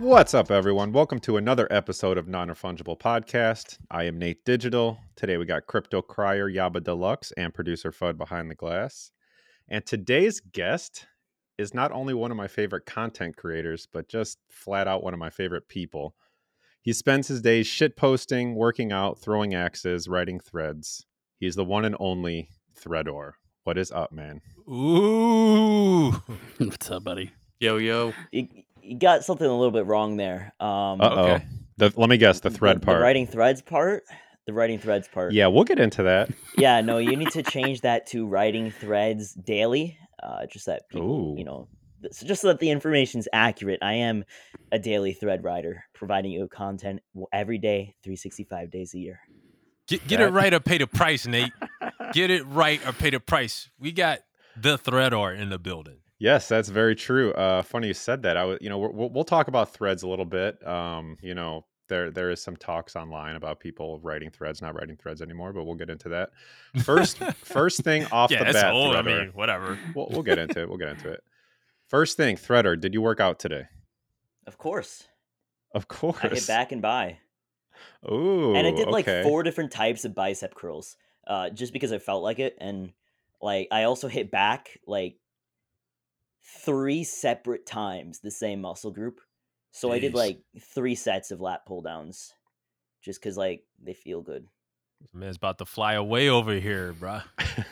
What's up, everyone? Welcome to another episode of Non Refungible Podcast. I am Nate Digital. Today we got Crypto Crier Yaba Deluxe and producer Fud behind the glass. And today's guest is not only one of my favorite content creators, but just flat out one of my favorite people. He spends his days shit posting, working out, throwing axes, writing threads. He's the one and only Threador. What is up, man? Ooh. What's up, buddy? Yo, yo. You, you got something a little bit wrong there. Um, Uh oh. Okay. The, let me guess, the thread part. The writing threads part. The writing threads part. yeah, we'll get into that. Yeah. No, you need to change that to writing threads daily. Uh, just that people, Ooh. you know, so just so that the information's accurate. I am a daily thread writer, providing you content every day, 365 days a year. Get, get That- it right or pay the price, Nate. Get it right or pay the price. We got the Threador in the building. Yes, that's very true. Uh, funny you said that. I was, you know, we're- we'll, we'll talk about threads a little bit. Um, you know, there there is some talks online about people writing threads, not writing threads anymore, but we'll get into that. First, first thing off yeah, the it's bat, old. I mean, whatever. we'll, we'll get into it. We'll get into it. First thing, Threader, did you work out today? Of course, Of course. I hit back and by, Ooh, and I did like okay. four different types of bicep curls, uh, just because I felt like it, and like I also hit back like three separate times the same muscle group. So I did like three sets of lat pull downs, just because like they feel good. This man's about to fly away over here, bruh.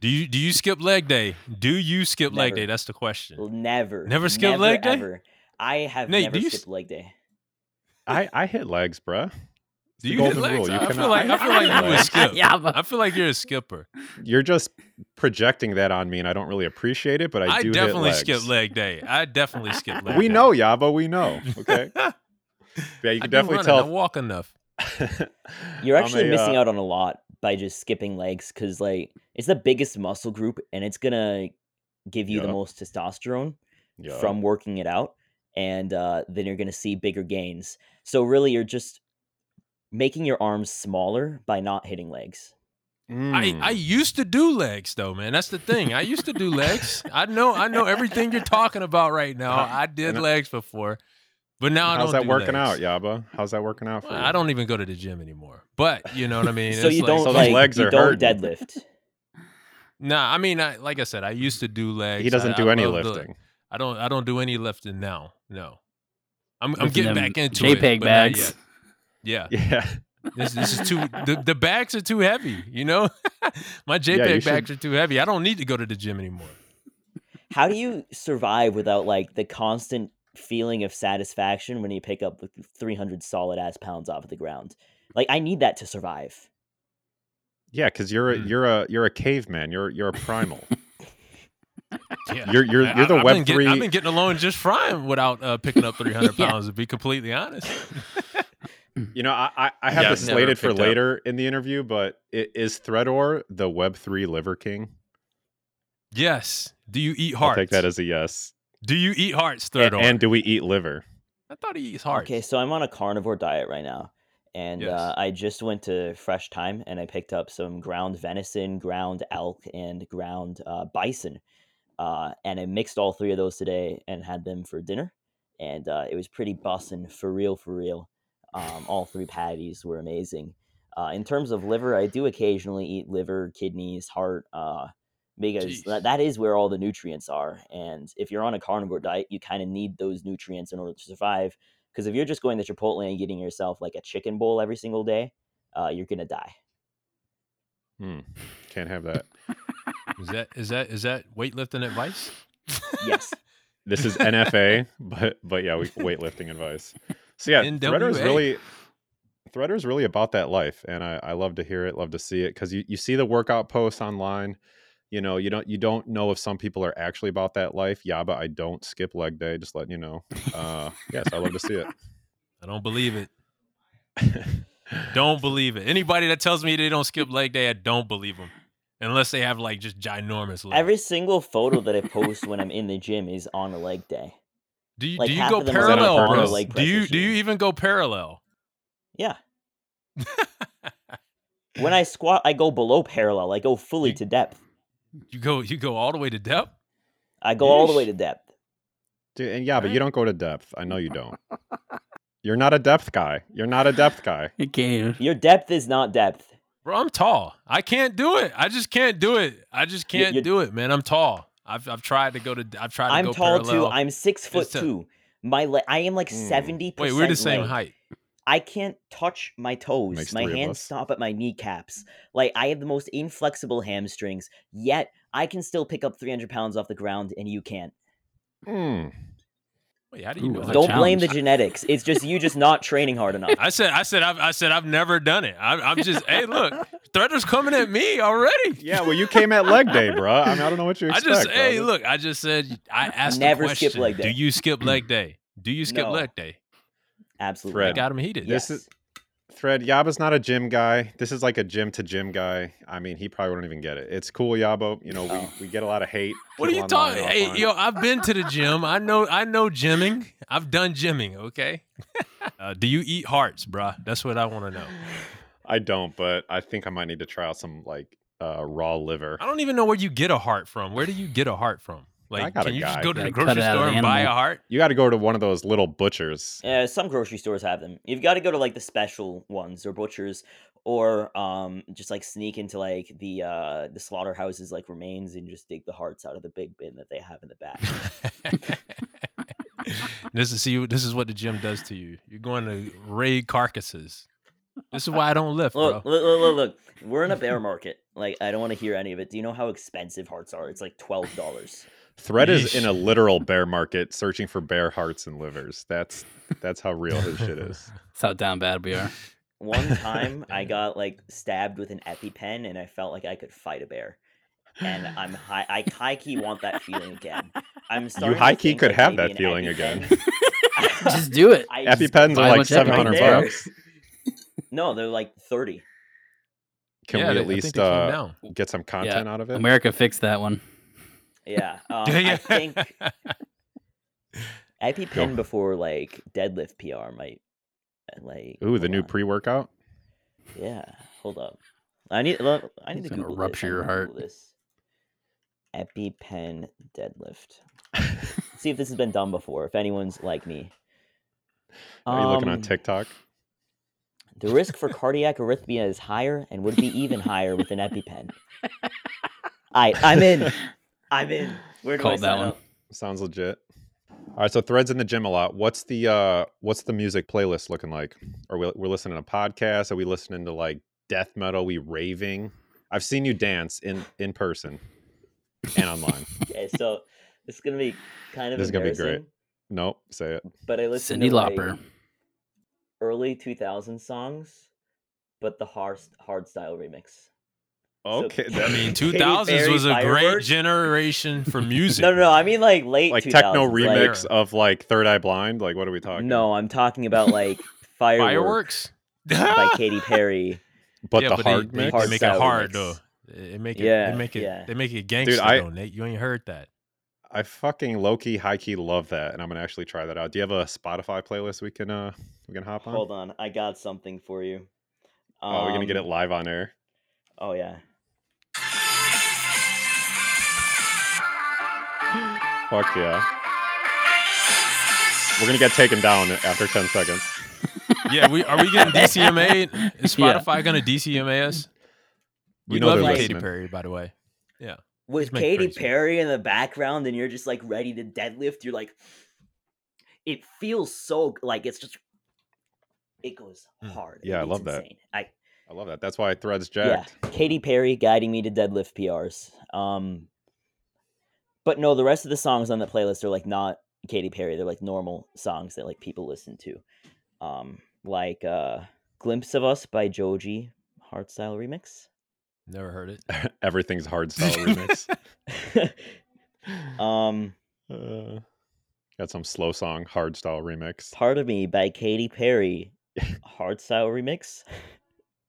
Do you do you skip leg day? Do you skip leg day? That's the question. Never, Never skip never, leg day? Ever. I have Nate, never do you s- skipped leg day. I I hit legs, bruh. It's Do the you hit golden legs? rule. You I feel like I feel like you would skip. yeah, but I feel like you're a skipper. You're just projecting that on me, and I don't really appreciate it. But I, I, do definitely hit skip leg day. I definitely skip leg We day. know, Yaba. We know. Okay. Yeah, you can do definitely running. I tell. walk enough. You're actually a, missing uh, out on a lot by just skipping legs because like it's the biggest muscle group and it's gonna give you the most testosterone Yeah. from working it out and uh, then you're gonna see bigger gains. So really, you're just making your arms smaller by not hitting legs. Mm. I, I used to do legs though, man. That's the thing. I used to do legs. I know I know everything you're talking about right now. I did and- legs before, but now I How's don't. that do working legs. out, Yaba? How's that working out for Well, you? I don't even go to the gym anymore. But you know what I mean. so It's you like- don't so like legs you are don't hurting. deadlift. Nah, I mean, I, like I said, I used to do legs. He doesn't I- do I any love the- lifting. I don't. I don't do any lifting now. No, I'm. I'm getting back into JPEG it. but not bags. Yet. Yeah. Yeah. This, this is too the, the bags are too heavy, you know? My JPEG you should- bags are too heavy. I don't need to go to the gym anymore. How do you survive without like the constant feeling of satisfaction when you pick up 300 solid ass pounds off of the ground? Like I need that to survive. Yeah, because you're a, Mm. you're a you're a caveman. You're you're a primal. Yeah. You're you're you're the I've Web been get- three. I've been getting along just fine without uh, picking up 300 Yeah. pounds, to be completely honest. You know, I I, I have Yeah, this I've slated for picked up. later in the interview, but i- is Threador the Web three liver king? yes. Do you eat hearts? I'll hearts? take that as a yes. Do you eat hearts, A- third And, do we eat liver? I thought he eats hearts. Okay, so I'm on a carnivore diet right now. And Yes. uh, I just went to Fresh Thyme and I picked up some ground venison, ground elk, and ground uh, bison. Uh, and I mixed all three of those today and had them for dinner. And uh, it was pretty bussin' for real, for real. Um, all three patties were amazing. Uh, in terms of liver, I do occasionally eat liver, kidneys, heart, uh, because that, that is where all the nutrients are. And if you're on a carnivore diet, you kind of need those nutrients in order to survive. Because if you're just going to Chipotle and getting yourself like a chicken bowl every single day, uh, you're gonna die. Hmm. Can't have that. Is that is that is that weightlifting advice? Yes. This is NFA, but but yeah, we weightlifting advice. So yeah, Threader is really Threader is really about that life, and I, I love to hear it, love to see it, because you, you see the workout posts online. You know, you don't you don't know if some people are actually about that life. Yeah, but I don't skip leg day. Just letting you know. Uh, yes, I love to see it. I don't believe it. Don't believe it. Anybody that tells me they don't skip leg day, I don't believe them. Unless they have like just ginormous legs. Every single photo that I post when I'm in the gym is on a leg day. Do you like do you go of them are on parallel, a bro? leg Do you do you even go parallel? Yeah. When I squat, I go below parallel. I go fully You- to depth. You go you go all the way to depth. I go all the way to depth. Dude, and yeah, but you don't go to depth. I know you don't. You're not a depth guy. You're not a depth guy. You can't. Your depth is not depth. Bro, I'm tall. I can't do it. I just can't do it. I just can't you- do it, man. I'm tall. I've I've tried to go to I've tried to go parallel. I'm go tall parallel. too. I'm six foot It's a- two. My le- I am like Mm. seventy Wait, we're the same height. I can't touch my toes. Makes my hands stop at my kneecaps. Like I have the most inflexible hamstrings. Yet I can still pick up 300 pounds off the ground, and you can't. Hmm. Wait, how do you Ooh, know? a that? Don't blame the genetics. It's just you just not training hard enough. I said I said I've I said I've never done it. I, I'm just hey look, Threader's coming at me already. Yeah, well, you came at leg day, bro. I mean, I don't know what you I expect. just hey brother. look, I just said I asked Never the skip question, leg Do you skip leg day? Do you skip No. leg day? Absolutely. Fred. I got him heated. This Yes. is Thread. Yaba's not a gym guy. This is like a gym to gym guy. I mean, he probably wouldn't even get it. It's cool, Yabo. You know, we, we get a lot of hate. What are you talking? Hey, offline. yo, I've been to the gym. I know, I know gymming. I've done gymming. Okay. Uh, do you eat hearts, bruh? That's what I want to know. I don't, but I think I might need to try out some like uh, raw liver. I don't even know where you get a heart from. Where do you get a heart from? Like, got a can you just go to the grocery it out of store the and buy a heart? You got to go to one of those little butchers. Yeah, some grocery stores have them. You've got to go to like the special ones or butchers, or um, just like sneak into like the uh the slaughterhouses like remains and just dig the hearts out of the big bin that they have in the back. this is see. This is what the gym does to you. You're going to raid carcasses. This is why I don't lift, Look, bro. look, look, look, look. We're in a bear market. Like, I don't want to hear any of it. Do you know how expensive hearts are? It's like twelve dollars. Thread is in a literal bear market searching for bear hearts and livers. That's that's how real his shit is. That's how down bad we are. One time, I got like stabbed with an EpiPen, and I felt like I could fight a bear. And I'm high. I high key want that feeling again. I'm starting. to high-key could that have that an feeling again. Just do it. I EpiPens are like seven hundred bucks. No, they're like thirty. Can Yeah, we at least uh, get some content out of it? America fixed that one. Yeah. Um. I think EpiPen before like deadlift PR might uh, like. Ooh, the new pre-workout. Yeah, hold up. I need. look, I need It's to Google rupture this. Your heart. This. EpiPen deadlift. See if this has been done before. If anyone's like me. Are you looking on Um, TikTok? The risk for cardiac arrhythmia is higher and would be even higher with an EpiPen. I I'm in. I'm in. Where do I Called that sign one. up? Sounds legit. All right, so Threads in the gym a lot. What's the uh what's the music playlist looking like? Are we we're listening to podcasts? Are we listening to like death metal? we raving? I've seen you dance in in person and online. Okay, so this is gonna be kind of This is gonna be great. embarrassing, nope, say it. But I listen Cyndi to like, Lauper. early 2000 songs, but the hard hard style remix. So- Okay, I mean, 2000s was a great generation for music. No, no, no. I mean like late like 2000s, techno like- remix of like Third Eye Blind. Like, what are we talking? no, I'm talking about like fireworks, Fireworks by Katy Perry. but yeah, the but hard they, they, mix. they Hard make it hard though. They make it. Yeah, they make it. yeah. They make it gangster I- though, Nate. You ain't heard that. I fucking low key, high key love that, and I'm gonna actually try that out. Do you have a Spotify playlist we can uh we can hop on? Hold on, I got something for you. Oh, we're gonna get it Um, live on air. Oh yeah. Fuck yeah. We're gonna get taken down after 10 seconds. Yeah, we are we getting DCMA? Is Yeah. Spotify gonna DCMA us? You We know love they're you, Katy listening. Perry, by the way. Yeah. With make Katy. Perry in the background, and you're just like ready to deadlift. You're like, it feels so like it's just. It goes Mm. hard. Yeah, I It's love that. I I love that. That's why Threads jacked. Yeah, Katy Perry guiding me to deadlift PRs. Um, but no, the rest of the songs on the playlist are like not Katy Perry. They're like normal songs that like people listen to. Um, like uh, "Glimpse of Us" by Joji, hardstyle remix. Never heard it. Everything's hard style remix. um, Uh, got some slow song hard style remix. "Part of Me" by Katy Perry, hardstyle remix.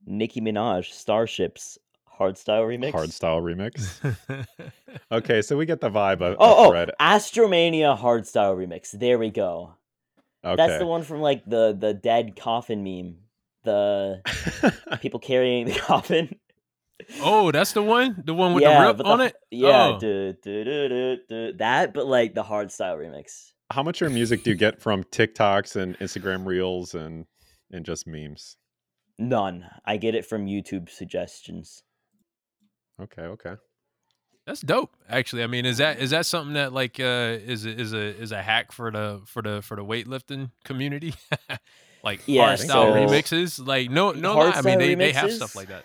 Nicki Minaj, "Starships," hardstyle remix. Hard style remix. Okay, so we get the vibe of, oh, of Oh, oh, Thread. Astronomia hardstyle remix. There we go. Okay. That's the one from like the the dead coffin meme. the people carrying the coffin. Oh, that's the one, the one with yeah, the rip but on the- it. Yeah, Oh. du- du- du- du- du- that, but like the hard style remix. How much of your music do you get from TikToks and Instagram Reels and and just memes? None. I get it from YouTube suggestions. Okay, okay. That's dope. Actually, I mean, is that is that something that like uh is a, is a is a hack for the for the for the weightlifting community? like Yeah, hard style so- remixes. Like no no. I mean they, they have stuff like that.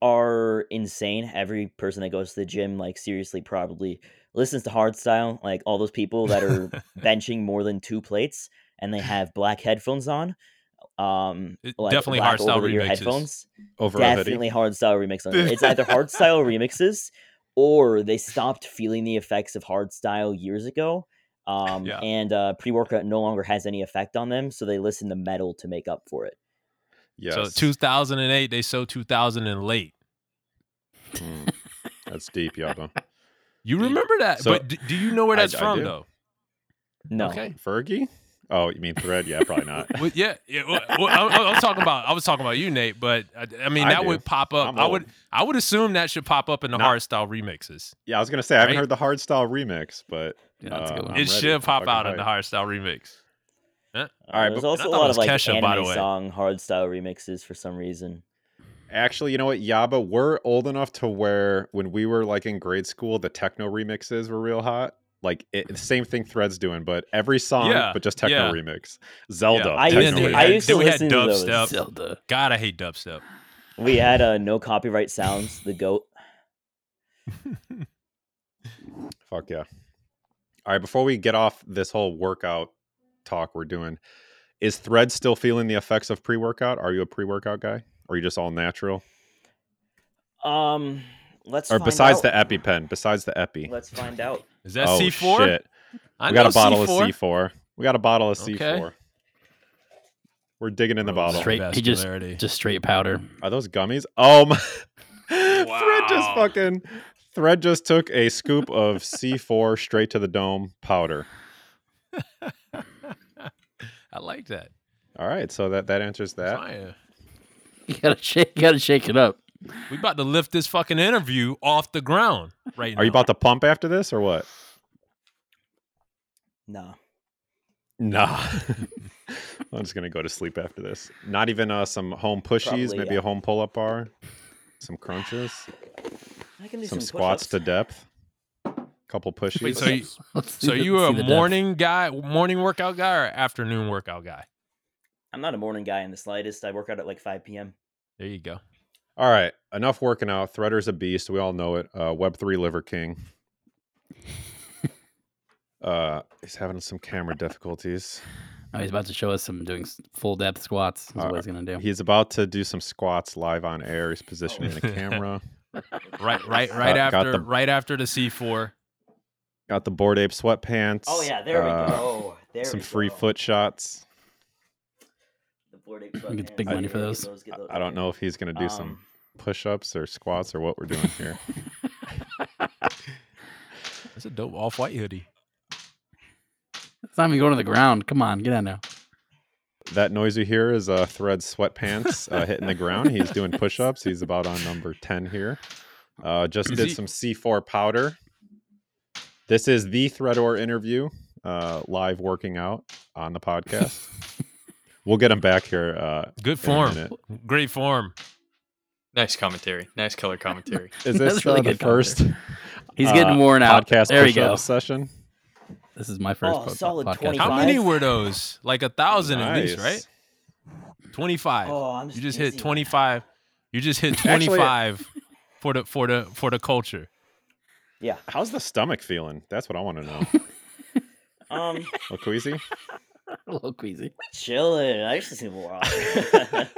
Are insane. Every person that goes to the gym, like seriously, probably listens to hardstyle. Like all those people that are benching more than two plates and they have black headphones on. Um, like definitely black hardstyle over-the-ear remixes. headphones. Over definitely hardstyle remix on it. It's either hardstyle remixes or they stopped feeling the effects of hardstyle years ago. Um, Yeah. and uh, pre-workout no longer has any effect on them, so they listen to metal to make up for it. Yes. So 2008, they sold 2000 and late. Mm. That's deep, Yaba. You remember that? So- but d- do you know where that's I from do. though? No, Okay. Fergie? Oh, you mean Thread? Yeah, probably not. Well, yeah, yeah. Well, well, I, I was talking about I was talking about you, Nate. But I, I mean, that do. would pop up. I'm I old. would I would assume that should pop up in the Not- hardstyle remixes. Yeah, I was gonna say I haven't Right? heard the hardstyle remix, but Yeah, that's a uh, good one. It ready. should pop out in the hyped. hardstyle remix. Uh, right, there's but- also a lot of like Kesha, by the anime way. song hardstyle remixes for some reason. Actually, you know what, Yaba, we're old enough to where when we were like in grade school, the techno remixes were real hot. Like it, the same thing Thread's doing, but every song, Yeah, but just techno yeah. remix. Zelda, Yeah. I techno used to- remix. I used to then we had listen to those. dubstep. Zelda. God, I hate dubstep. We had uh, no copyright sounds. The goat. Fuck yeah. All right, before we get off this whole workout talk we're doing, is Thread still feeling the effects of pre-workout? Are you a pre-workout guy? Or are you just all natural? Um, let's. or find besides out. the EpiPen, besides the Epi. Let's find out. Is that oh C4? shit. I we got a bottle C4. of C4. We got a bottle of C4. We're digging in the Oh, bottle. Straight- he just- Just straight powder. Are those gummies? Oh my Wow. Thread just fucking Thread just took a scoop of C4 straight to the dome powder. I like that. All right, so that that answers that. Fire. You gotta shake. You gotta shake it up. We about to lift this fucking interview off the ground right now. Are you about to pump after this or what? No. Nah. I'm just gonna go to sleep after this. Not even uh, some home pushies, Probably, maybe yeah. a home pull-up bar, some crunches, I can do some some, squats to push-ups. depth, couple pushies. Wait, so you, Let's so you were a the depth. morning guy, morning workout guy, or afternoon workout guy? I'm not a morning guy in the slightest. I work out at like 5 p.m. There you go. All right, enough working out. Threader's a beast. We all know it. Uh, Web three liver king. Uh, he's having some camera difficulties. Oh, he's about to show us some doing full depth squats. Is Uh, what he's gonna do. He's about to do some squats live on air. He's positioning the camera. Right, right, right Uh, after, the- right after the C four. Got the Bored Ape sweatpants. Oh yeah, there we uh, go. There Some we free go. foot shots. The Bored Ape gets big money for get those. get I don't know if he's gonna do some Um, push ups or squats or what we're doing here. That's a dope off white hoodie. It's not even going to the ground. Come on, get out now. that noise you hear is uh, Thread sweatpants uh, hitting the ground. He's doing push ups. He's about on number 10 here. Uh, just Is did he- some C4 powder. This is the Threador interview, uh, live working out on the podcast. we'll get him back here. Uh, Good form, great form. Nice commentary. Nice color commentary. Is this really uh, the good first He's uh, getting worn out. podcast There we go. session? This is my first Oh, po- solid podcast. 25. How many were those? Like a thousand at least, right? Twenty five. Oh, I'm you just hit dizzy. twenty five. You just hit Actually- twenty five for the for the for the culture. Yeah. How's the stomach feeling? That's what I want to know. Um, Oh, queasy? A little queasy. chilling. I used to see more often.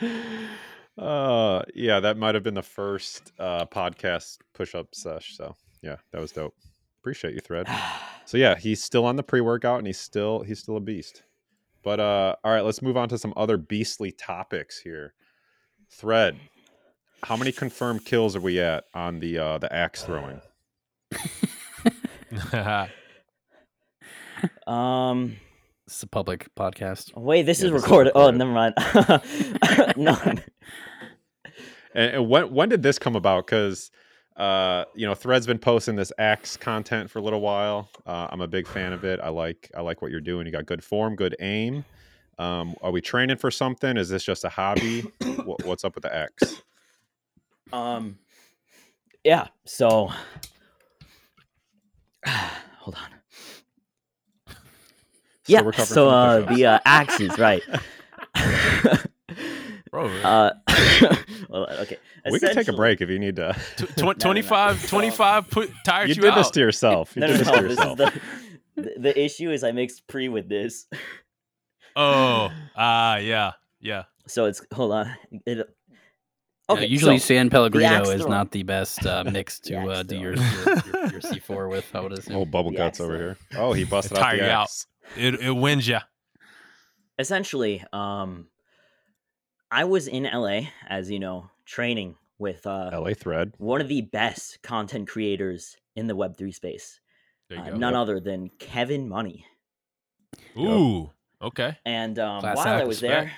uh yeah that might have been the first uh podcast push-up sesh so yeah that was dope appreciate you thread so yeah he's still on the pre-workout and he's still he's still a beast but uh all right let's move on to some other beastly topics here thread how many confirmed kills are we at on the uh the axe throwing um, It's a public podcast. Wait, this Yeah, is this is recorded. Oh, never mind. no, And, and when when did this come about? Because uh, you know, Thread's been posting this Axe content for a little while. Uh, I'm a big fan of it. I like I like what you're doing. You got good form, good aim. Um, are we training for something? Is this just a hobby? what, what's up with the X? Um, yeah. So, hold on. Still yeah. recovering So, uh, the uh, axes, right? Bro, uh, well, okay. we can take a break if you need to. tw- no, 25, no. 25 put tired you you, did out. this to yourself. You No, did no, this no. to This yourself. the, the the issue is I mixed pre with this, oh, ah, yeah, yeah. so it's hold on. It, Yeah, okay, usually so, San Pellegrino is throw. not the best uh, mix to uh, do your, your, your, your C4 with. I would assume. Oh, bubble The guts over here. Oh, he busted out the axe. It it wins you. essentially, um, I was in LA, as you know, training with uh, LA Thread. one of the best content creators in the Web three space, There you uh, go. none other than Kevin Money. Ooh, okay. And um, Class while I was respect. there,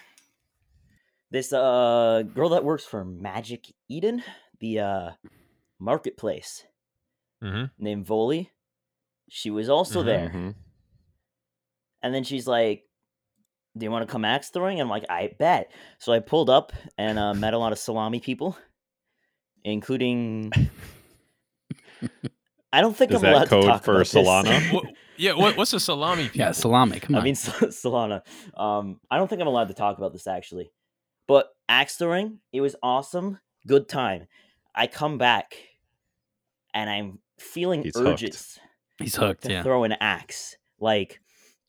this uh girl that works for Magic Eden, the uh marketplace, Mm-hmm. named Voli, she was also Mhm. there. Mhm. And then she's like, "Do you want to come axe throwing?" I'm like, "I bet." So I pulled up and uh, met a lot of salami people, including. I don't think Is I'm that allowed to talk for about this. Solana? What, yeah, what, what's a salami? Yeah, people? salami. Come on. I mean, Sol- Solana. Um, I don't think I'm allowed to talk about this actually, but axe throwing, it was awesome. Good time. I come back, and I'm feeling He's hooked. urges He's hooked. to Yeah. throw an axe, like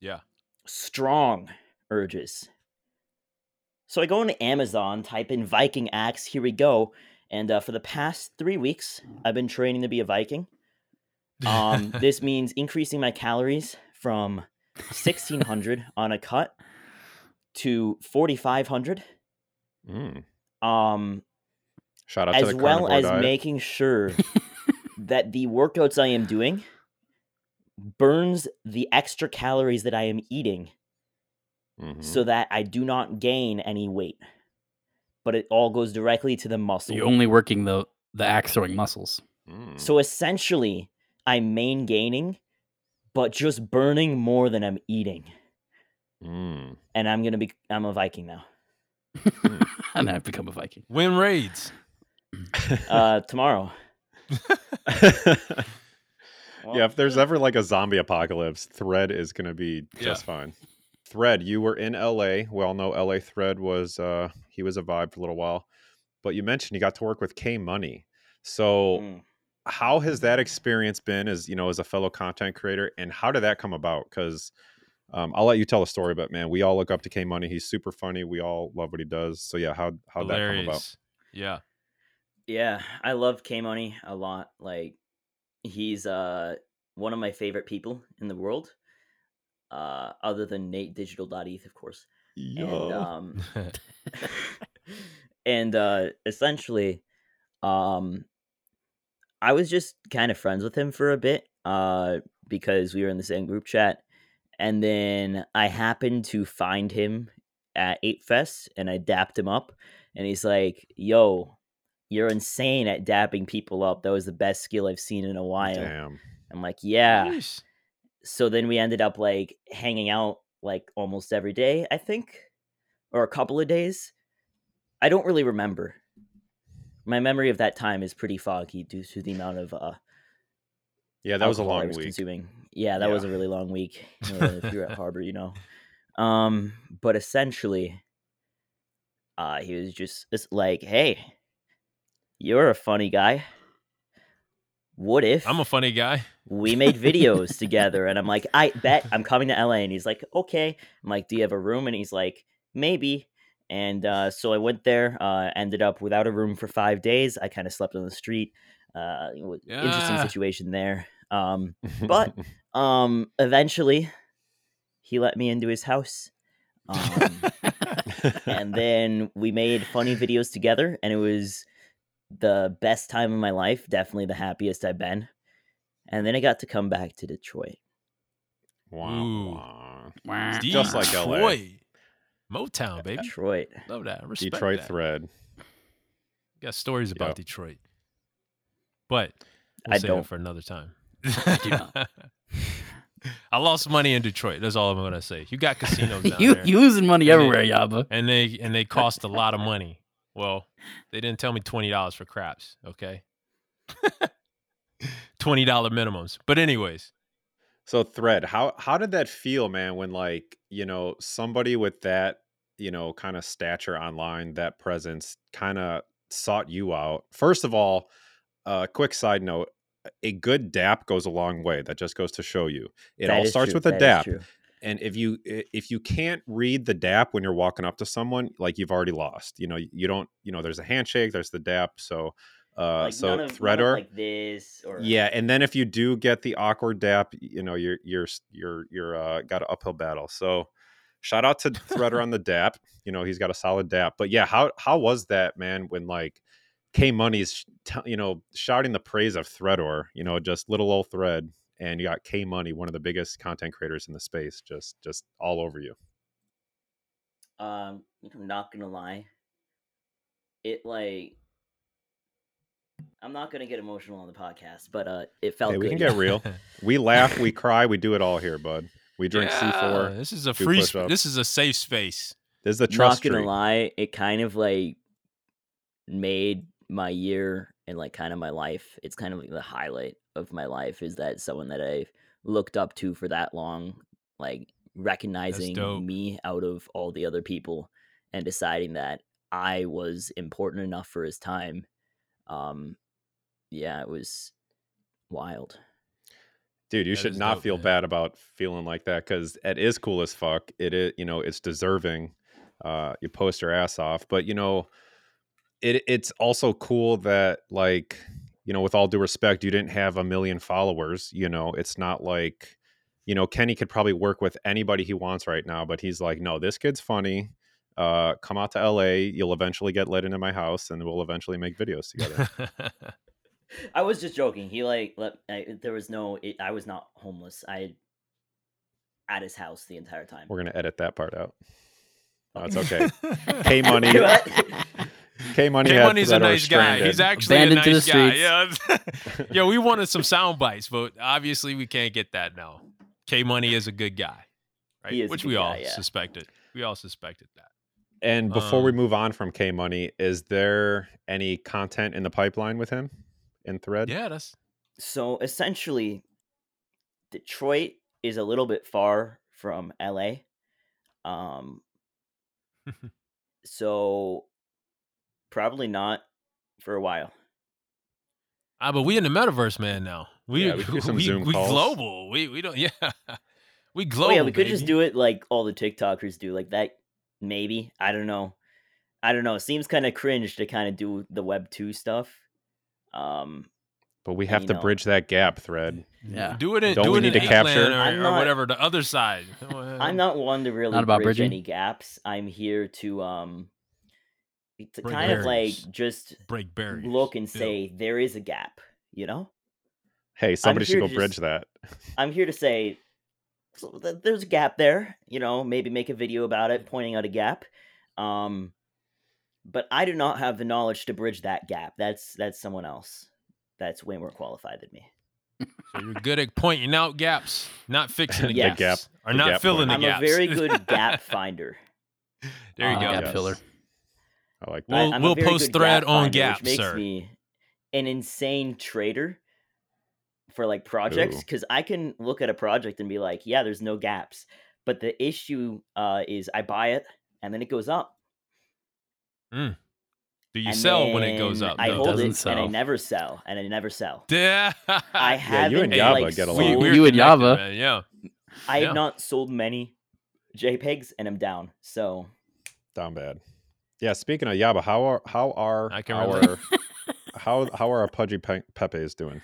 Yeah. Strong urges. So I go into Amazon, type in Viking axe. Here we go. And uh, for the past three weeks, I've been training to be a Viking. Um, this means increasing my calories from 1600 on a cut to 4500. Mm. Um, Shout out to as well as diet. making sure that the workouts I am doing burns the extra calories that I am eating Mhm. so that I do not gain any weight. But it all goes directly to the muscle. You're only working the the axe throwing muscles. Mm. So essentially, I'm main gaining, but just burning more than I'm eating. Mm. And I'm gonna be I'm a Viking now. and I've become a Viking. Win raids. Uh tomorrow. yeah, if there's ever like a zombie apocalypse, Thread is going to be just fine. Thread, you were in LA. We all know LA Thread was uh he was a vibe for a little while. But you mentioned you got to work with K Money. So Mm. how has that experience been as you know as a fellow content creator and how did that come about because um, i'll let you tell the story but man we all look up to k money he's super funny we all love what he does so yeah how how'd that come about Yeah. Yeah, I love K Money a lot. Like he's uh one of my favorite people in the world. Uh other than Nate Digital.eth, of course. And um and uh essentially um I was just kind of friends with him for a bit uh because we were in the same group chat and then I happened to find him at 8 Fest and I dapped him up and he's like, "Yo, you're insane at dapping people up. That was the best skill I've seen in a while." damn I'm like, "Yeah." Nice. so then we ended up like hanging out like almost every day i think or a couple of days i don't really remember my memory of that time is pretty foggy due to the amount of uh yeah that was a long was week consuming yeah that was a really long week uh, if you're at harbor you know um but essentially uh he was just it's like hey you're a funny guy. What if I'm a funny guy. we made videos together and i'm like i bet i'm coming to la and he's like okay. I'm like do you have a room? And he's like maybe. And uh, so i went there uh, ended up without a room for five days. I kind of slept on the street uh, was interesting situation there. Um, but- um, eventually he let me into his house um, and then we made funny videos together and it was the best time of my life definitely the happiest i've been and then i got to come back to detroit Wah, Ooh. wah. Just like LA. Detroit. Motown, baby. Detroit. Love that. Respect Detroit that. thread. Got stories about Yep. Detroit. But we'll I save don't. it for another time. I lost money in Detroit. That's all I'm gonna say. You got casinos down you there, you losing money And everywhere, it- Yaba. and they and they cost a lot of money. Well, they didn't tell me twenty dollars for craps. Okay, twenty dollar minimums. But anyways, So thread, how how did that feel, man, when like, you know, somebody with that, you know, kind of stature online, that presence kind of sought you out. First of all, uh quick side note, a good dap goes a long way. That just goes to show you. It That all starts true, with a that is dap. And if you if you can't read the dap when you're walking up to someone like you've already lost you know you don't you know there's a handshake there's the dap so uh Like, so of, threader like this or yeah and then if you do get the awkward dap you know you're you're you're you're uh got an uphill battle so shout out to threader on the dap you know he's got a solid dap but yeah how how was that man when like k money's t- you know shouting the praise of threador you know just little old thread and you got k money one of the biggest content creators in the space just just all over you um I'm not gonna lie. It like I'm not gonna get emotional on the podcast, but uh it felt hey we good. can get real we laugh we cry we do it all here bud we drink Yeah, c4 This is a free. Sp- this is a safe space. this is the trust not gonna tree. lie, it kind of like made my year and like kind of my life. It's kind of like the highlight of my life is that someone that I looked up to for that long, like recognizing me out of all the other people and deciding that I was important enough for his time. Um yeah, it was wild. Dude, you That should not dope, feel man. bad about feeling like that because it is cool as fuck. It is, you know, it's deserving. Uh, you post your ass off, but you know, it it's also cool that like, you know, with all due respect, you didn't have a million followers. You know, it's not like, you know, Kenny could probably work with anybody he wants right now, but he's like, no, this kid's funny. Uh, come out to LA. You'll eventually get let into my house, and we'll eventually make videos together. I was just joking. He like let I, there was no it, I was not homeless. I at his house the entire time. We're gonna edit that part out. No, it's okay. K Money. What? K Money. K Money's a nice guy. He's stranded. actually a Abandoned to nice the guy. streets. Yeah. yeah, we wanted some sound bites, but obviously we can't get that now. K Money is a good guy, right? He is a Which good we all guy, yeah. suspected. We all suspected that. And before we Um, move on from K Money, is there any content in the pipeline with him in Thread? Yeah, that's so essentially, Detroit is a little bit far from LA. Um, so probably not for a while. ah, but we in the metaverse, man. Now we Yeah, we do some we, Zoom we calls. global. We we don't. Yeah, we Oh global. yeah, we could just do it like all the TikTokers do, like that. Maybe I don't know. I don't know. It seems kind of cringe to kind of do the Web two stuff. Um, But we have to know- bridge that gap, Thread. Yeah. Do it in Don't do we it need in to capture- or, I'm or whatever the other side. I'm not one to really Not about bridge bridging? any gaps. I'm here to um to Break kind of like just break barriers. look and Bill. say there is a gap. You know, Hey, somebody should go bridge just- that. I'm here to say so th- there's a gap there. You know, maybe make a video about it, pointing out a gap. Um, but I do not have the knowledge to bridge that gap. That's that's someone else. That's way more qualified than me. So you're good at pointing out gaps, not fixing the Yeah. The gaps, gap- or the not gap filling the I'm gaps. a very good gap finder. there you uh, go. Gap Yes. filler. I like that. We'll- I- I'm a we'll post thread gap on finder, Gap, which makes sir. me an insane trader for like projects because I can look at a project and be like, yeah, there's no gaps. But the issue uh, is I buy it and then it goes up. Do you and sell when it goes up? I though? hold Doesn't it and I never sell and I never sell. Yeah. I you haven't and Yaba like get we, along. sold, we're You and connected, Yava. man, Yeah. I have yeah. not sold many JPEGs and I'm down. So Down bad. Yeah. Speaking of Yaba, how are how are I can our how how are our pudgy pe- pepes doing?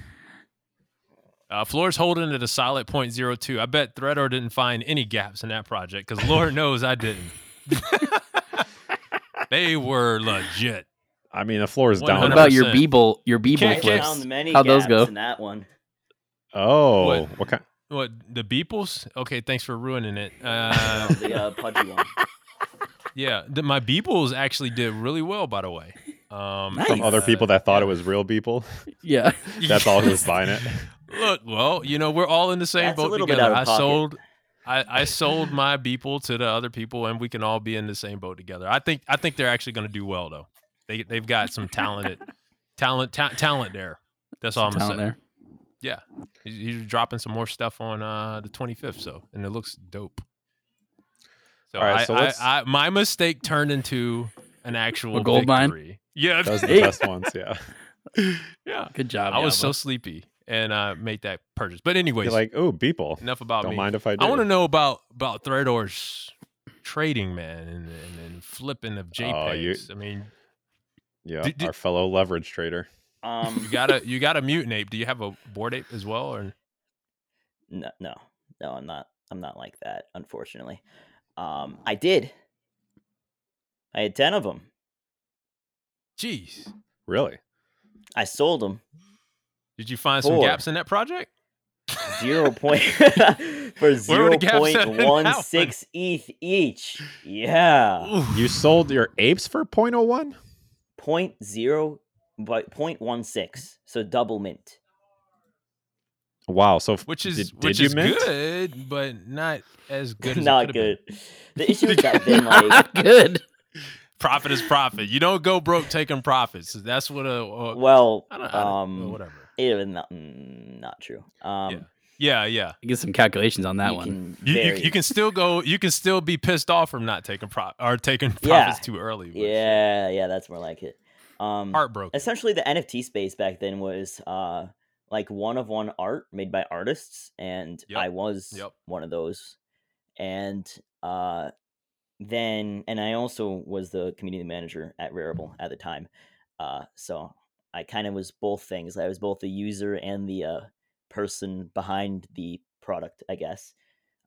Uh, Floor's holding at a solid .02. I bet Threador didn't find any gaps in that project because Lord knows I didn't. they were legit. I mean, the floor is What down. about about your 100%. Beeple? Your Beeple Can't- I can't- flips. found many How'd those go? in that one. Oh, What? what kind? what the Beeples? Okay, thanks for ruining it. Uh, the uh, pudgy one. Yeah, the, my Beeples actually did really well, by the way. Um, Nice. From other people that thought yeah. it was real people. Yeah. That's all who was buying it. Look, well, you know, we're all in the same That's boat together. I pocket. sold, I, I sold my Beeple to the other people, and we can all be in the same boat together. I think, I think they're actually going to do well, though. They, they've got some talented, talent, ta- talent there. That's all I'm Talent saying. there. Yeah, he's, he's dropping some more stuff on uh, the 25th, so and it looks dope. So, All right, I, so I, I, my mistake turned into an actual A gold mine? Yeah, Those are Hey. the best ones. Yeah. yeah. Good job. I was so sleepy and uh, made that purchase. But anyways, You're like, oh, people. enough about Don't me. mind if I do. I want to know about about Threador's trading, man, and, and, and flipping of JPEGs. Oh, you- I mean, Yeah, Did- did- our fellow leverage trader. Um, you gotta you gotta mute an ape. Do you have a Bored Ape as well, or no, no, no, I'm not. I'm not like that, unfortunately. Um, I did. I had ten of them. jeez, Really? I sold them did you find some Four. gaps in that project? zero point for Where were zero the gaps at point in that one one? six ETH each. Yeah, Oof. You sold your apes for 0.01? point zero, but point one six. So double mint. Wow. So which is did, did which you is mint? good, but not as good. As not good. Been. The issue is that then like Good. Profit is profit. You don't go broke taking profits. That's what a, a well, I don't, I don't um, whatever. it, not, mm, not true. Um, Yeah, yeah. Get some calculations on that you one. can You, you, you can still go. You can still be pissed off from not taking pro or taking profits Yeah. too early. but Yeah, yeah, that's more like it. Um, heartbroken. essentially, the NFT space back then was uh, like one of one art made by artists, and Yep, I was yep. one of those. And uh, then, and I also was the community manager at Rarible at the time. Uh, so I kind of was both things. I was both the user and the uh, person behind the product, I guess.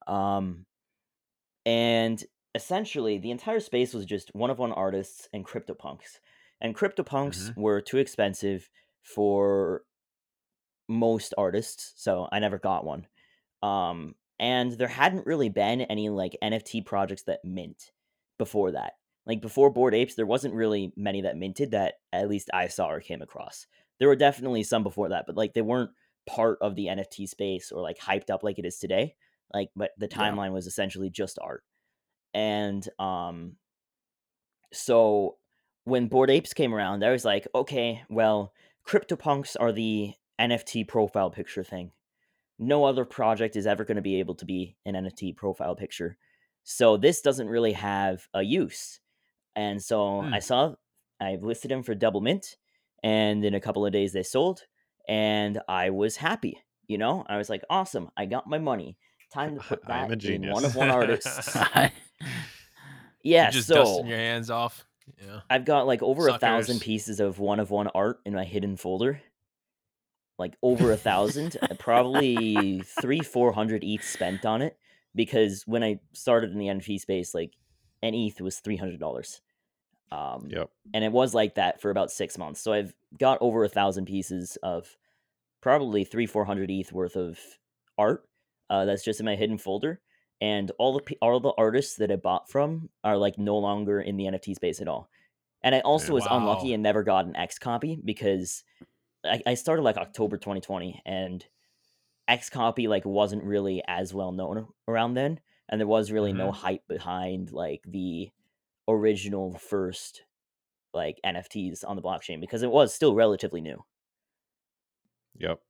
Um, and essentially, the entire space was just one of one artists and CryptoPunks. And CryptoPunks were too expensive for most artists, so I never got one. Um, and there hadn't really been any like NFT projects that mint before that. Like before Bored Apes, there wasn't really many that minted that at least I saw or came across. There were definitely some before that, but like they weren't part of the NFT space or like hyped up like it is today. Like, but the Yeah. timeline was essentially just art. And um, so when Bored Apes came around, I was like, okay, well, CryptoPunks are the NFT profile picture thing. No other project is ever going to be able to be an NFT profile picture. So this doesn't really have a use. And so Hmm. I saw, I listed them for double mint, and in a couple of days they sold, and I was happy. You know, I was like, awesome, I got my money. Time to put that in one of one artists. You yeah, just so dusting your hands off. Yeah. I've got like over a thousand pieces of one of one art in my hidden folder. Like over a thousand, uh, probably three, four hundred ETH spent on it because when I started in the NFT space, like an ETH was three hundred dollars, um, Yep. and it was like that for about six months. So I've got over a thousand pieces of probably three, four hundred ETH worth of art uh, that's just in my hidden folder, and all the all the artists that I bought from are like no longer in the NFT space at all. And I also was unlucky and never got an XCOPY because I, I started like October 2020 and XCOPY like wasn't really as well known around then, and there was really no mm-hmm. hype behind like the original first like NFTs on the blockchain because it was still relatively new. Yep.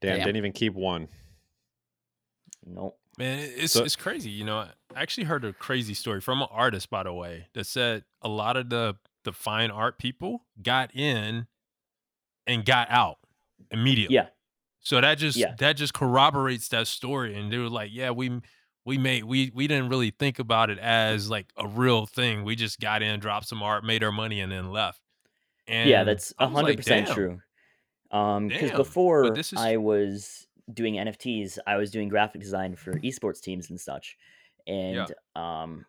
Damn, Damn. didn't even keep one. Nope. Man, it's So- it's crazy. You know, I actually heard a crazy story from an artist, by the way, that said a lot of the the fine art people got in and got out immediately. Yeah. So that just Yeah. that just corroborates that story. And they were like, yeah, we we made we we didn't really think about it as like a real thing. We just got in, dropped some art, made our money, and then left. And yeah, that's hundred percent "Damn." true. Um, because before is- I was doing NFTs, I was doing graphic design for esports teams and such, and um,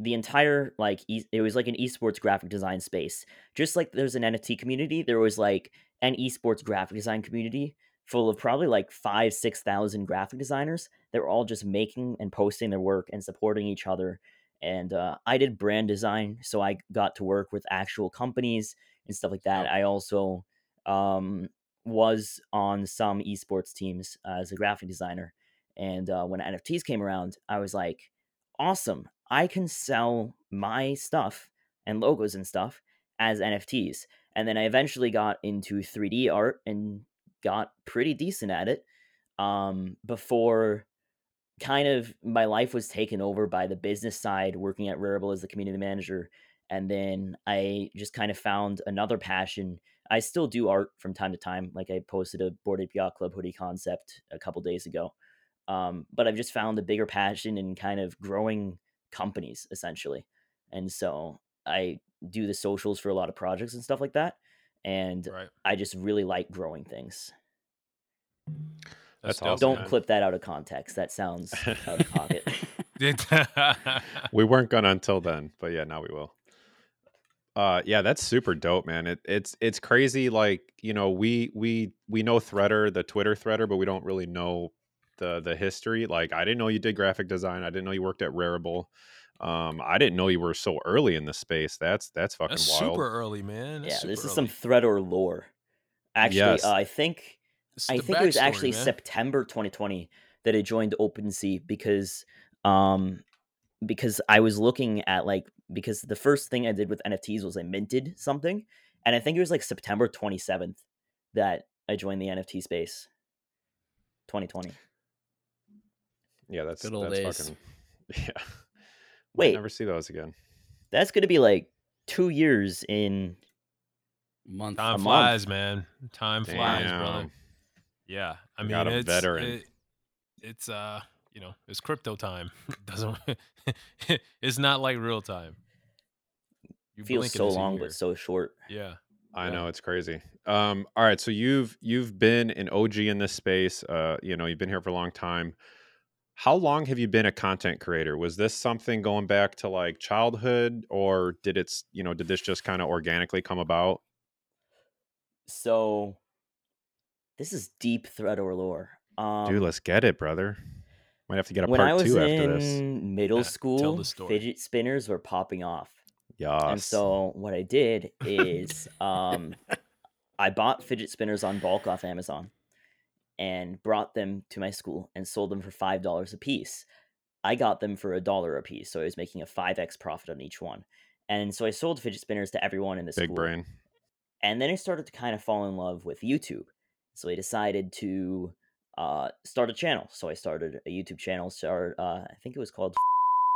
the entire like e- it was like an esports graphic design space. Just like there's an NFT community, there was like an esports graphic design community full of probably like five, six thousand graphic designers. They were all just making and posting their work and supporting each other. And uh, I did brand design, so I got to work with actual companies and stuff like that. I also um, was on some esports teams uh, as a graphic designer. And uh, when NFTs came around, I was like, awesome. I can sell my stuff and logos and stuff as NFTs. And then I eventually got into 3D art and got pretty decent at it um, before kind of my life was taken over by the business side, working at Rarible as the community manager. And then I just kind of found another passion. I still do art from time to time. Like I posted a Bored Ape Club hoodie concept a couple days ago. Um, but I've just found a bigger passion in kind of growing companies essentially. And so I do the socials for a lot of projects and stuff like that. And Right. I just really like growing things. That's awesome, Don't man. clip that out of context. That sounds out of pocket. we weren't gonna until then, but yeah, now we will. Uh, yeah, that's super dope, man. It, it's it's crazy. Like you know, we we we know Threader, the Twitter Threader, but we don't really know the the history. Like, I didn't know you did graphic design. I didn't know you worked at Rarible. Um, I didn't know you were so early in the space. That's that's fucking That's wild. super early, man. That's yeah, this super is some thread or lore. Actually, Yes. uh, I think I think it was backstory, actually man. September 2020 that I joined OpenSea because um because I was looking at like because the first thing I did with NFTs was I minted something and I think it was like September 27th that I joined the NFT space 2020. Yeah, that's Good old that's days. fucking yeah. Might Wait. never see those again. That's going to be like 2 years in Month. Time a month. flies, man. Time flies, Damn. brother. Yeah, I We mean, got a it's veteran. it- it's uh, you know, it's crypto time. It doesn't. it's not like real time. You feels so long year. but so short. yeah. I Yeah. know it's crazy. Um, all right, so you've you've been an OG in this space. Uh, you know, you've been here for a long time. How long have you been a content creator? Was this something going back to like childhood, or did it's you know did this just kind of organically come about? So this is deep thread or lore. Um Dude, let's get it, brother. Might have to get a when I part was two in after this. middle Yeah, tell school, the story. fidget spinners were popping off. Yes. And so what I did is um I bought fidget spinners on bulk off Amazon and brought them to my school and sold them for five dollars a piece. I got them for a dollar a piece, so I was making a five X profit on each one. And so I sold fidget spinners to everyone in the Big school. Big brain. And then I started to kind of fall in love with YouTube. So I decided to uh, start a channel. So I started a YouTube channel. Start, uh, I think it was called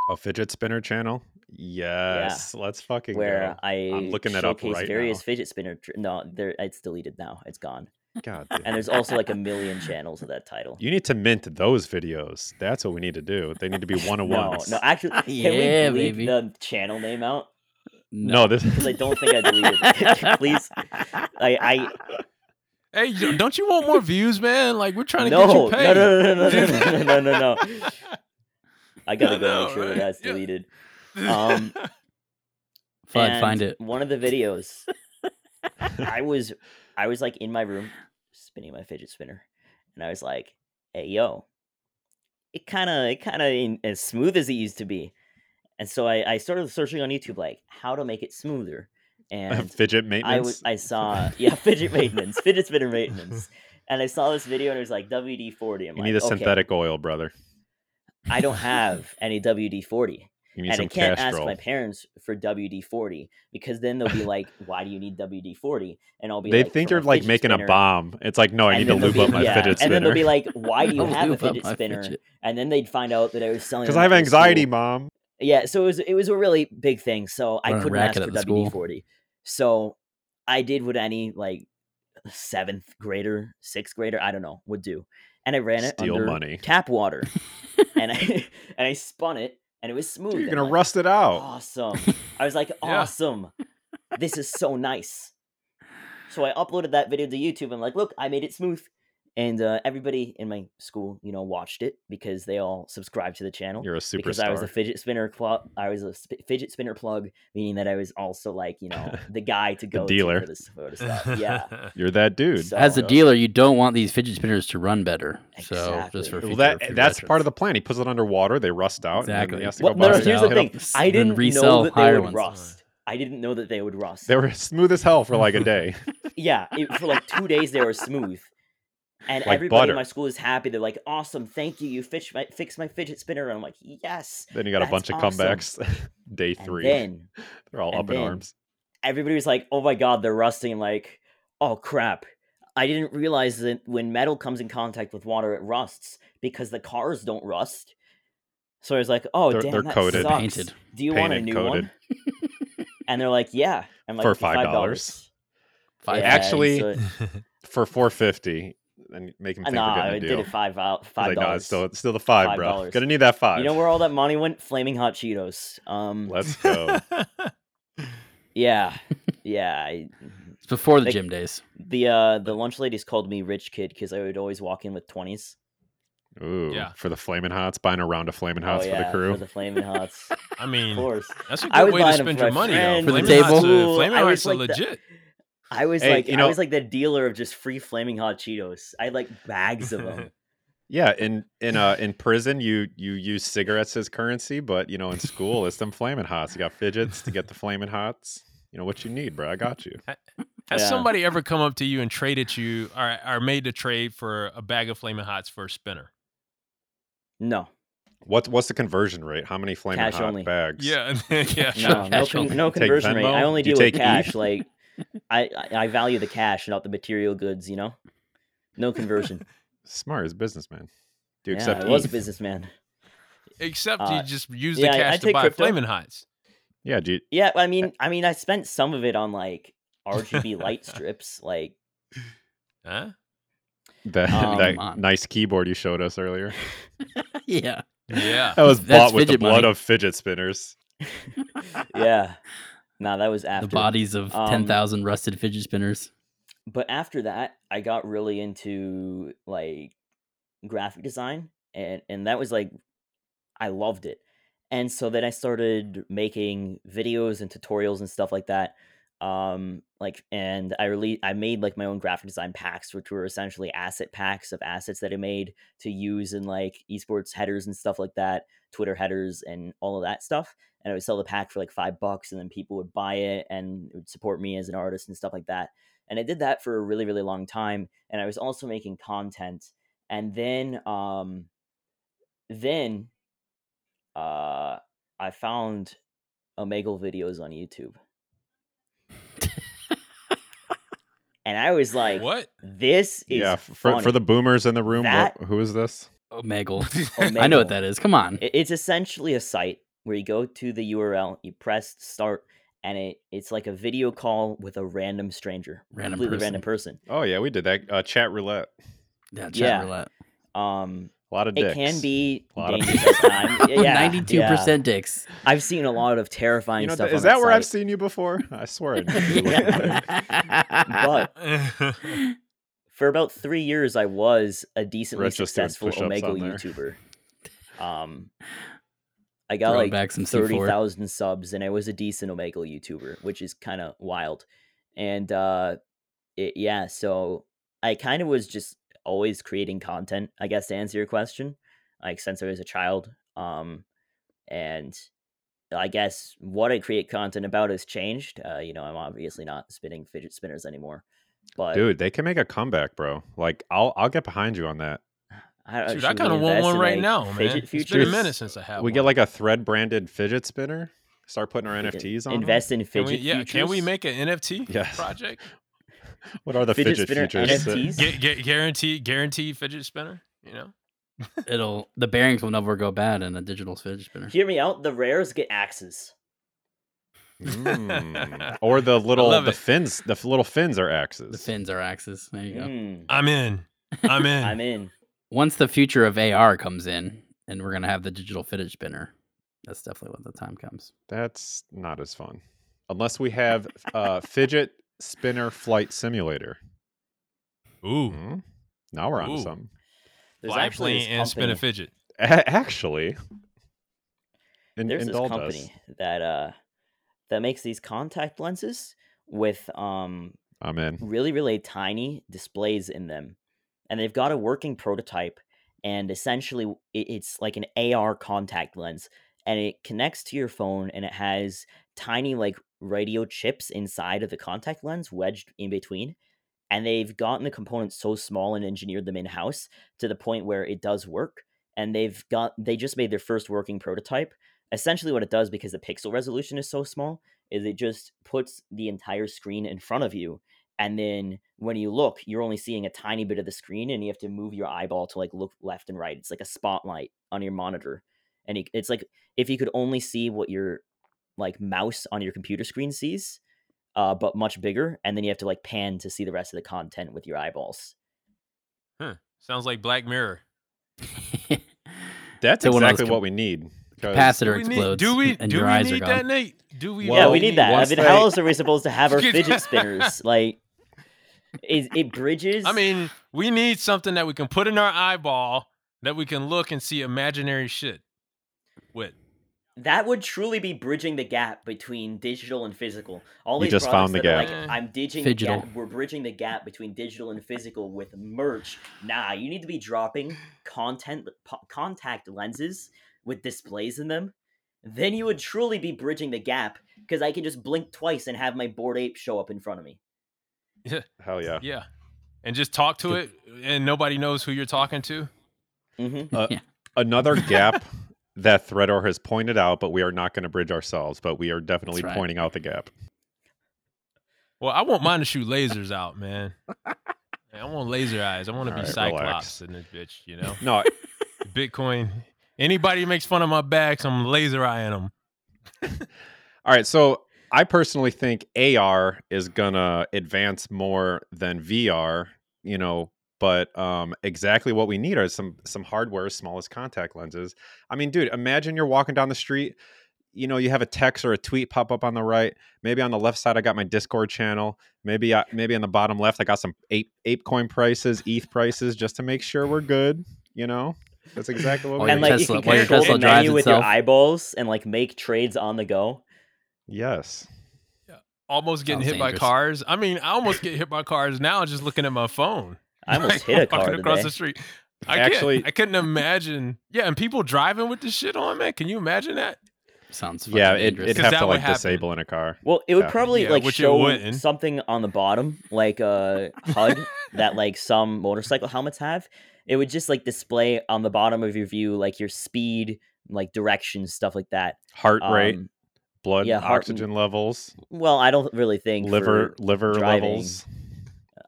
A fidget spinner channel. Yes. Let's fucking where go. I I'm looking that up right various now. fidget spinner. Tr- no, there it's deleted now. It's gone. God. And there's also like a million channels of that title. You need to mint those videos. That's what we need to do. They need to be one on no, ones. no, actually, can Yeah, we bleep baby. the channel name out? no, this Because I don't think I deleted it. Please, I, I Hey, don't you want more views, man? Like we're trying to no, get you no, paid. no, no, no, no, no, no, no, no, no. I gotta I go know, make sure right? that that's Yeah. deleted. Um, Fud, find it. One of the videos, I was I was like in my room spinning my fidget spinner, and I was like, "Hey, yo, it kind of it kind of ain't as smooth as it used to be." And so I, I started searching on YouTube like how to make it smoother, and fidget maintenance. was I saw yeah fidget maintenance, fidget spinner maintenance, and I saw this video and it was like WD forty. You like, need a okay, synthetic oil, brother. I don't have any WD forty and I can't ask Castrol. my parents for WD forty because then they'll be like, "Why do you need WD 40 And I'll be like, They like, think "For you're like making spinner." a bomb. It's like, no, I And need to then they'll lube be- up my yeah, fidget spinner. And then they'll be like, "Why do you have a fidget spinner?" fidget. And then they'd find out that I was selling Because I have anxiety, school. mom. Yeah, so it was it was a really big thing. So I Run a couldn't ask for at the school. WD forty. So I did what any like seventh grader, sixth grader, I don't know, would do, and I ran it Steal under money. tap water, and I and I spun it, and it was smooth. Dude, you're gonna like, rust it out. Awesome. I was like, awesome. This is so nice. So I uploaded that video to YouTube and like, look, I made it smooth. And uh, everybody in my school, you know, watched it because they all subscribed to the channel. You're a superstar. because I was a fidget spinner plug. I was a sp- fidget spinner plug, meaning that I was also like, you know, the guy to go dealer. to for this photo stuff. Yeah. You're that dude. So- As a dealer, you don't want these fidget spinners to run better. So Exactly. just for well, that future that's part of the plan. He puts it underwater, they rust out. and Exactly. he has to Well, go no, no. Here's the out. thing. I didn't resell know that they would ones. rust. I didn't know that they would rust. They were smooth as hell for like a day. yeah, it, for like two days they were smooth, and Like everybody butter. in my school is happy. They're like, "Awesome, thank you. You fix my fix my fidget spinner." And I'm like, "Yes." then you got a bunch of awesome. comebacks. day And three. then They're all and up in arms. everybody was like, "Oh my god, they're rusting!" I'm like, "Oh crap." I didn't realize that when metal comes in contact with water, it rusts because the cars don't rust. So I was like, "Oh They're- damn, they're that coated. sucks. Painted. Do you want a Painted, new one?" And they're like, "Yeah." I'm like, For $5. dollars." Five Yeah, Actually, so- For four fifty, and make him Uh, think nah, we're I getting a did deal. it five out I was five like, no, dollars. it's still, it's still the five, bro. $5. Gonna need that five. You know where all that money went? Flaming hot Cheetos. Um, Let's go. yeah, yeah. I, It's before the Like- gym days. the uh, the lunch ladies called me rich kid because I would always walk in with twenties. Ooh, Yeah. for the flaming hots, buying a round of flaming hots oh for the crew. for the flaming hots. I of mean, course. that's a good way to spend your money. friends. though. For the Flaming Hots table? are- Flaming I Hots are like the- legit. I was Hey, like, you I was like the dealer of just free flaming hot Cheetos. I had like bags of them. Yeah, in in uh in prison you you use cigarettes as currency, but you know in school it's them flaming hots. You got fidgets to get the flaming hots. You know what you need, bro. I got you. Has Yeah. somebody ever come up to you and traded you or, or made a trade for a bag of Flaming Hots for a spinner? No, What's what's the conversion rate? How many flaming Cash hot only. bags? Yeah, yeah, sure. no, no, Cash con- only. no conversion rate. I only Do deal with cash. ETH? Like, I, I I value the cash, not the material goods. You know, no conversion. Smart as businessman. Do you yeah, accept I was a businessman. Except Uh, you just use yeah, the I- I cash to take buy crypto. Flaming Hots. Yeah, do you, Yeah, I mean, I mean, I spent some of it on like RGB light strips. Like, Huh? that Um, that nice keyboard you showed us earlier. yeah. Yeah. That was That's bought with the blood money. of fidget spinners. yeah, no, that was after. The bodies of Um, 10,000 rusted fidget spinners. but after that i got really into like graphic design and and that was like i loved it. And so then i started making videos and tutorials and stuff like that um like and i really i made like my own graphic design packs which were essentially asset packs of assets that i made to use in like esports headers and stuff like that twitter headers and all of that stuff. And i would sell the pack for like five bucks and then people would buy it and it would support me as an artist and stuff like that. And I did that for a really really long time and I was also making content. And then um then uh I found Omegle videos on YouTube and I was like what? this is yeah, f- for, for the boomers in the room, That- what, who is this? Omegle. I know what that is. Come on. It- It's essentially a site where you go to the URL, you press start, and it it's like a video call with a random stranger, Random completely random person. Oh yeah, we did that. Uh, chat roulette. Yeah, chat Yeah. roulette. Um, A lot of it can be A lot of dangerous at times. Yeah, 92% yeah. dicks. I've seen a lot of terrifying You know, stuff. th- is on that where I've seen you before? I swear. I knew you were looking at it. But for about three years, I was a decently Rich successful push-ups Omegle. YouTuber. Um, I got Throwing like back some C4. thirty thousand subs, and I was a decent Omegle YouTuber, which is kind of wild. And uh, it, yeah, so I kind of was just always creating content. I guess to answer your question, like since I was a child, um, and I guess what I create content about has changed. Uh, you know, I'm obviously not spinning fidget spinners anymore, but Dude, they can make a comeback, bro. Like I'll I'll get behind you on that. I, Dude, I kind of want one right like, now, man. fidget It's been a minute since I had we one. get like a thread branded fidget spinner. Start putting our We NFTs on. Invest in Can fidget we, yeah, can we make an NFT Yes. project? What are the Fidget fidget, spinner futures? NFTs? Gu- gu- guarantee, guarantee fidget spinner. You know, It'll the bearings will never go bad in a digital fidget spinner. Hear me out. The rares get axes. Mm. Or the little the it. fins. The little fins are axes. The fins are axes. There you go. Mm, I'm in. I'm in. I'm in. Once the future of AR comes in, and we're gonna have the digital fidget spinner, that's definitely when the time comes. That's not as fun. Unless we have uh fidget spinner flight simulator. Ooh, Hmm? Now we're on to something. There's Fly actually plane and spin a company- fidget. A- actually, in, There's this indulge company us. that uh that makes these contact lenses with um I'm in. really really tiny displays in them and they've got a working prototype and essentially it's like an ar contact lens and it connects to your phone and it has tiny like radio chips inside of the contact lens wedged in between and they've gotten the components so small and engineered them in house to the point where it does work and they've got they just made their first working prototype. Essentially what it does because the pixel resolution is so small is it just puts the entire screen in front of you and then when you look you're only seeing a tiny bit of the screen and you have to move your eyeball to like look left and right. It's like a spotlight on your monitor and it's like if you could only see what your like mouse on your computer screen sees uh, but much bigger and then you have to like pan to see the rest of the content with your eyeballs Huh. Sounds like Black Mirror. That's So when I was exactly com- what we need. Capacitor Do we need, explodes. do we, and do your we eyes are need gone. that, Nate? Do we? yeah we need that i mean they- how else are we supposed to have our fidget spinners like it, it bridges I mean, we need something that we can put in our eyeball that we can look and see imaginary shit with. That would truly be bridging the gap between digital and physical. All You these just found products the that gap. Like, I'm ditching Phygital. gap. We're bridging the gap between digital and physical with merch. Nah, you need to be dropping content po- contact lenses with displays in them. Then you would truly be bridging the gap because I can just blink twice and have my Bored Ape show up in front of me. Yeah. Hell yeah. Yeah. And just talk to it and nobody knows who you're talking to. hmm Uh, Yeah. Another gap that Threador has pointed out, but we are not going to bridge ourselves, but we are definitely right. pointing out the gap. Well, I want mine to shoot lasers out, man. I want laser eyes. I want to be Alright, Cyclops relax. in this bitch, you know? No, Bitcoin. Anybody makes fun of my backs, I'm laser eyeing them. All right, so I personally think AR is gonna advance more than VR, you know, but um, exactly what we need are some some hardware as small as contact lenses. I mean, dude, imagine you're walking down the street, you know, you have a text or a tweet pop up on the right. Maybe on the left side, I got my Discord channel. Maybe I, maybe on the bottom left, I got some ape ape coin prices, ETH prices, just to make sure we're good. You know, that's exactly what While we and your like. Tesla- you can while your control Tesla the menu with your eyeballs and like make trades on the go. yes. Almost getting Sounds hit by cars. I mean, I almost get hit by cars now just looking at my phone. I almost hit a walking car across today. the street. I Actually- can't, I couldn't imagine. Yeah, and people driving with this shit on, man. Can you imagine that? Sounds Yeah, it, dangerous. it'd 'Cause have to like happen. disable in a car. Well, it would Yeah. probably Yeah, like show something on the bottom, like a HUD that like some motorcycle helmets have. It would just like display on the bottom of your view like your speed, like direction, stuff like that. Heart rate, Um, blood yeah, heart- oxygen levels, well, I don't really think liver liver driving. levels.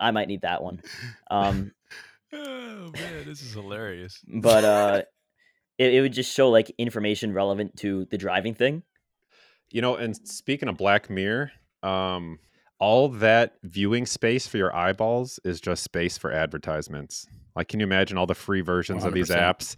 I might need that one. Um, Oh man, this is hilarious. but uh, it, it would just show like information relevant to the driving thing. You know, and speaking of Black Mirror, um, all that viewing space for your eyeballs is just space for advertisements. Like, can you imagine all the free versions of these apps?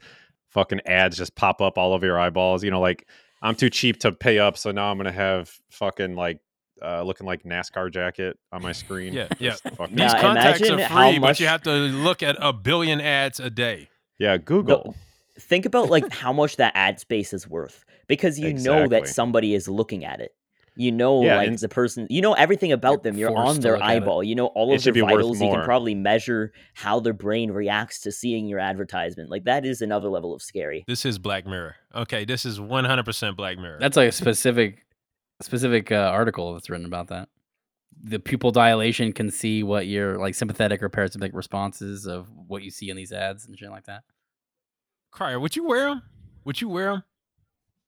Fucking ads just pop up all over your eyeballs. You know, like I'm too cheap to pay up, so now I'm gonna have fucking like uh, looking like NASCAR jacket on my screen. Yeah, yeah. These Now, contacts imagine are how free, but you have to look at a billion ads a day. yeah. Google. Think about like how much that ad space is worth because you know that somebody is looking at it. You know, Yeah, like and- the person, you know everything about them. You're on their look at it. eyeball. You know all of their vitals. You can probably measure how their brain reacts to seeing your advertisement. Like that is another level of scary. This is Black Mirror. Okay, this is 100% Black Mirror. That's like a specific specific uh, article that's written about that. The pupil dilation can see what your like sympathetic or parasympathetic responses of what you see in these ads and shit like that. Crier, would you wear them? Would you wear them?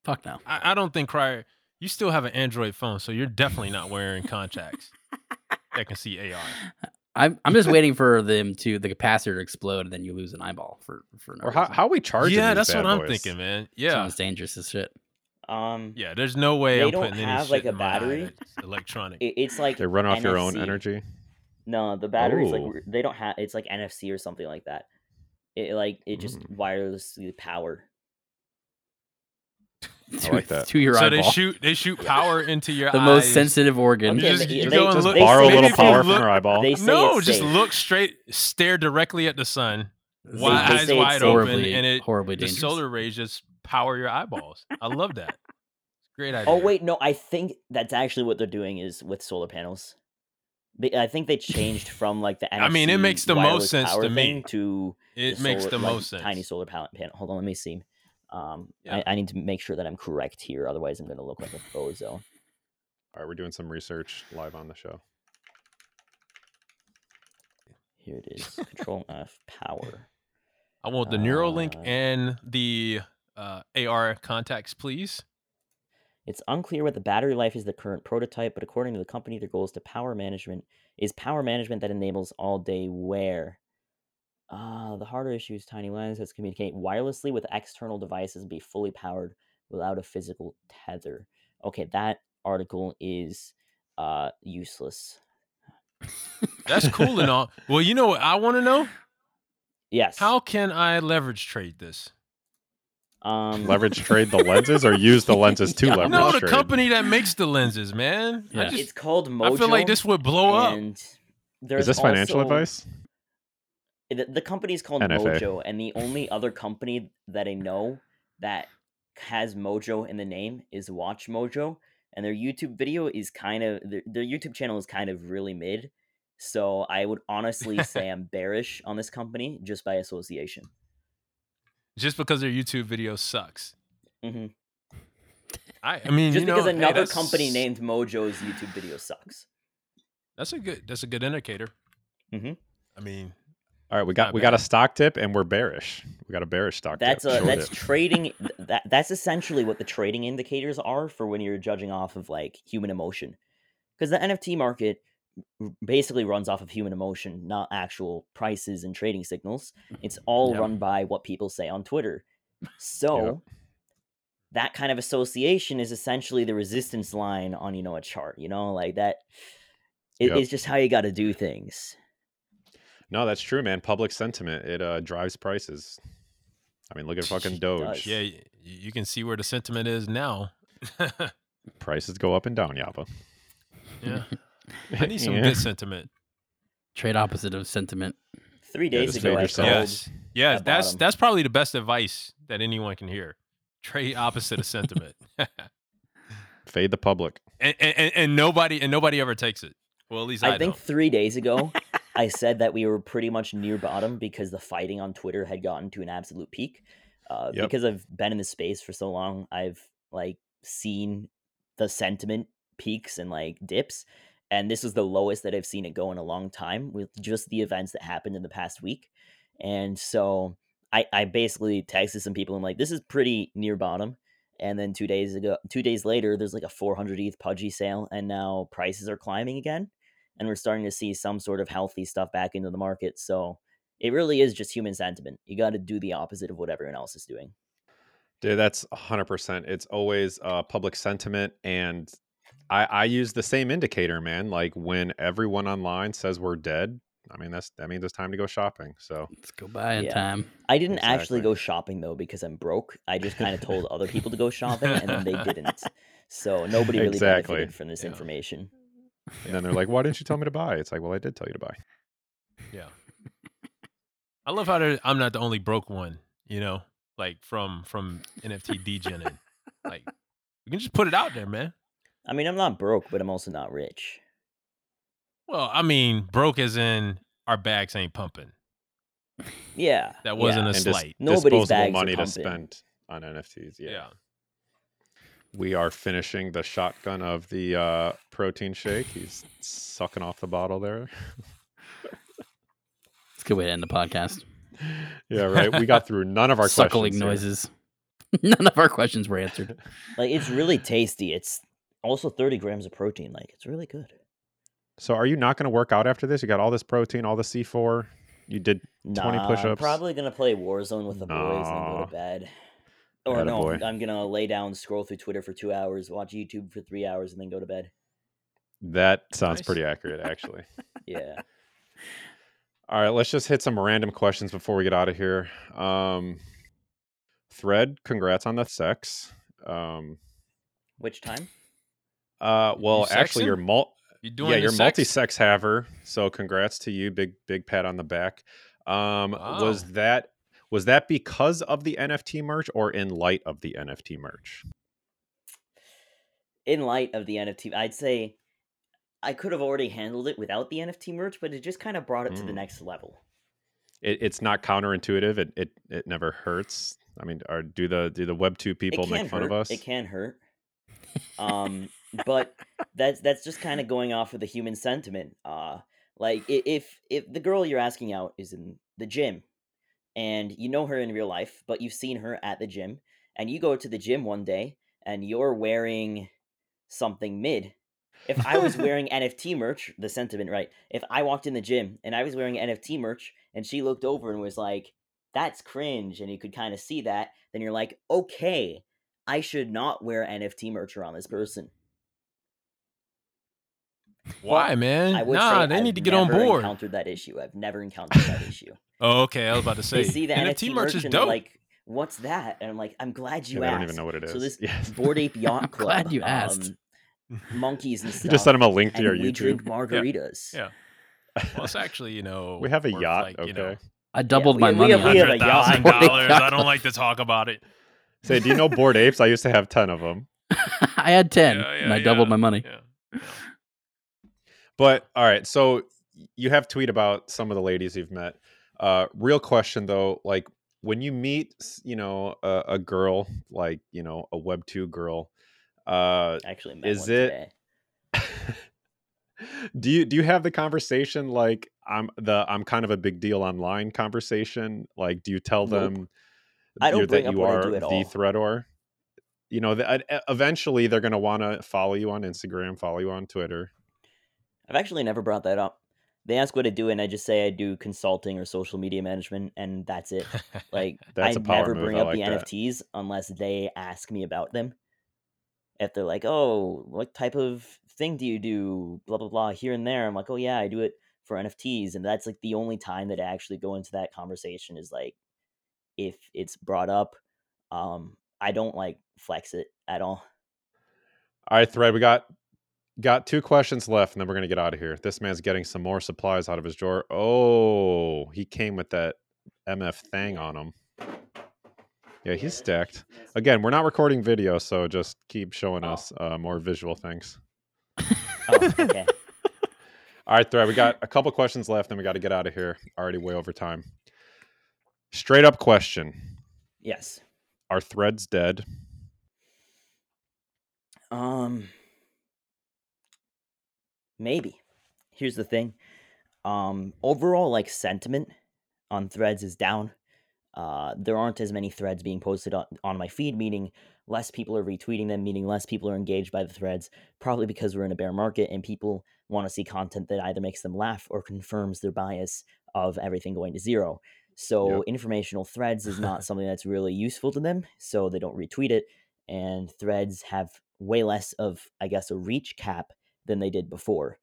Fuck no. I, I don't think Crier. You still have an Android phone, so you're definitely not wearing contacts that can see AR. I'm I'm just waiting for them to the capacitor to explode and then you lose an eyeball for for no or how reason. how we charge? yeah, that's what I'm thinking, man. Yeah, Sounds dangerous as shit. Um, yeah. There's no way They I'm don't putting any have, shit like, a in my eye battery? electronic. it- it's like They run off your own energy. No, the batteries like Oh. r- they don't have. It's like NFC or something like that. It like it just Mm. wirelessly power. I like that. to your so eyeball. they shoot they shoot power into your the eyes. most sensitive organ. You Okay, just, they- you they go and look, They Borrow a little maybe if you power look- from your eyeball. No, just safe. look straight, stare directly at the sun, This wide, they eyes say it's wide open, horribly, and it horribly the dangerous. solar rays just power your eyeballs. I love that. Great idea. Oh wait, no, I think that's actually what they're doing is with solar panels. I think they changed from like the NFC I mean, it makes the most sense to me. to it the makes solar- the like, most sense. Tiny solar panel. panel. Hold on, let me see. Um, Yeah. I, I need to make sure that I'm correct here, otherwise I'm going to look like a bozo. All right, we're doing some research live on the show. Here it is. Control F power. I want the Neuralink Uh, and the uh, AR contacts, please. It's unclear what the battery life is the current prototype, but according to the company, their goal is to power management is power management that enables all day wear. Uh, the harder issue is tiny lenses communicate wirelessly with external devices and be fully powered without a physical tether. Okay, that article is uh useless. That's cool and all. Well, you know what I want to know? Yes. How can I leverage trade this? Um Leverage trade the lenses or use the lenses to Yeah. leverage no, the trade? company that makes the lenses, man. I, Yeah. just, it's called Mojo. I feel like this would blow up. Is this financial also- advice? the, the company's called NFA. Mojo, and the only other company that I know that has Mojo in the name is Watch Mojo, and their YouTube video is kind of their, their YouTube channel is kind of really mid. So I would honestly say I'm bearish on this company just by association. Just because their YouTube video sucks. hmm I, I mean, Just you know, because hey, another that's- company named Mojo's YouTube video sucks. That's a good. That's a good indicator. Mhm. I mean, All right, we got Not we got a stock tip and we're bearish. We got a bearish stock That's tip. a that's dip. trading. That that's essentially what the trading indicators are for when you're judging off of like human emotion, because the NFT market r- basically runs off of human emotion, not actual prices and trading signals. It's all Yeah. run by what people say on Twitter. So that kind of association is essentially the resistance line on you know a chart. You know, like that. It, Yep. It's just how you got to do things. No, that's true, man. Public sentiment it uh, drives prices. I mean, look at fucking Doge. yeah, you can see where the sentiment is now. Prices go up and down, Yapa. yeah, I need some Yeah. good sentiment. Trade opposite of sentiment. Three days just ago, fade I yourself. called. Yes, yes, that's bottom. that's probably the best advice that anyone can hear. Trade opposite of sentiment, Fade the public. and, and and nobody and nobody ever takes it. Well, at least I, I think don't. three days ago, I said that we were pretty much near bottom because the fighting on Twitter had gotten to an absolute peak. Uh, Yep. Because I've been in this space for so long, I've like seen the sentiment peaks and like dips, and this is the lowest that I've seen it go in a long time with just the events that happened in the past week. And so I, I basically texted some people and like, this is pretty near bottom. And then two days ago, two days later, there's like a 400 ETH pudgy sale, and now prices are climbing again and we're starting to see some sort of healthy stuff back into the market. So it really is just human sentiment. You got to do the opposite of what everyone else is doing. Dude, that's 100%. It's always uh, public sentiment. And I, I use the same indicator, man. Like when everyone online says we're dead, I mean, that's that means it's time to go shopping. So, Let's go buy in Yeah. time. I didn't actually go shopping though because I'm broke. I just kind of told other people to go shopping and then they didn't. So nobody really Exactly. benefited from this Yeah. information. and then they're like, why didn't you tell me to buy? It's like, well, I did tell you to buy. Yeah. I love how I'm not the only broke one, you know, like from from NFT degening. like we can just put it out there, man. I mean, I'm not broke, but I'm also not rich. Well, I mean, broke as in our bags ain't pumping. Yeah. That wasn't yeah. a and dis- slight. Nobody's disposable bags are money to spend on NFTs. Yeah. yeah. We are finishing the shotgun of the uh, protein shake. He's sucking off the bottle there. It's a good way to end the podcast. Yeah, right. We got through none of our Suckling questions. here. noises. None of our questions were answered. Like it's really tasty. It's also 30 grams of protein. Like it's really good. So, are you not going to work out after this? You got all this protein, all the C4. You did 20 Nah, I'm push-ups? probably gonna play Warzone with the boys and go to bed. Or no, Attaboy. I'm gonna lay down, scroll through Twitter for two hours, watch YouTube for three hours, and then go to bed. that. Sounds Nice. pretty accurate, actually. Yeah. All right, let's just hit some random questions before we get out of here. Um, Thread, congrats on the sex. Um, Which time? Uh, well, actually, you're mul- You doing yeah, you're sex? multi-sex haver. So congrats to you. Big big pat on the back. Um, was that was that because of the NFT merch or in light of the NFT merch? In light of the NFT, I'd say I could have already handled it without the NFT merch, but it just kind of brought it to the Mm. next level. It, it's not counterintuitive. It, it it never hurts. I mean, are do the do the Web two people make fun hurt. of us? It can hurt. Um, but that's that's just kind of going off of the human sentiment. Uh, like if if the girl you're asking out is in the gym, and you know her in real life, but you've seen her at the gym, and you go to the gym one day and you're wearing something mid. If I was wearing NFT merch, the sentiment, right? If I walked in the gym and I was wearing NFT merch and she looked over and was like, that's cringe, and you could kind of see that, then you're like, okay, I should not wear NFT merch around this person. Why, man? I would Nah, say they I've need to get on never board. encountered that issue. I've never encountered that issue. Oh, okay. I was about to say They see the NFT, merch is and they're dope. like, what's that? And I'm like, I'm glad you Yeah, they asked. don't even know what it is. So this Yes. Bored Ape Yacht Club. glad you asked. um, monkeys and stuff. You just sent him a link to and your we drink YouTube. margaritas. Yeah. well, it's actually, you know, we have a yacht. like, okay. You know, I doubled we- my we money. we have a hundred thousand yacht. dollars. I don't like to talk about it. Say, do you know Bored Apes? I used to have ten of them. I had ten, Yeah, and I doubled yeah, my money. But all right, so you have tweet about some of the ladies you've met. Uh, real question though, like when you meet, you know, a, a girl like you know a Web two girl, uh, Actually, Is it- do you do you have the conversation like I'm the I'm kind of a big deal online conversation? Like, do you tell Nope. them I don't that you are do the all. thread or? You know, that eventually they're going to want to follow you on Instagram, follow you on Twitter. I've actually never brought that up. They ask what I do, and I just say I do consulting or social media management, and that's it. Like That's I never move, bring I up the that. NFTs unless they ask me about them. If they're like, "Oh, what type of thing do you do?" Blah blah blah here and there. I'm like, "Oh yeah, I do it for NFTs," and that's like the only time that I actually go into that conversation is like if it's brought up. Um, I don't like flex it at all. All right, thread. We got got two questions left, and then we're gonna get out of here. This man's getting some more supplies out of his drawer. Oh, he came with that MF thing on him. Yeah, he's stacked. Again, we're not recording video, so just keep showing Oh. us uh, more visual things. Oh, okay. All right, thread. We got a couple questions left, and we got to get out of here. Already way over time. Straight up question: yes. Are threads dead? Um, maybe. Here's the thing. Um, overall, like sentiment on threads is down. Uh, there aren't as many threads being posted on, on my feed, meaning less people are retweeting them, meaning less people are engaged by the threads, probably because we're in a bear market and people want to see content that either makes them laugh or confirms their bias of everything going to zero. So Yep. informational threads is not something that's really useful to them, so they don't retweet it. And threads have way less of, I guess, a reach cap than they did before.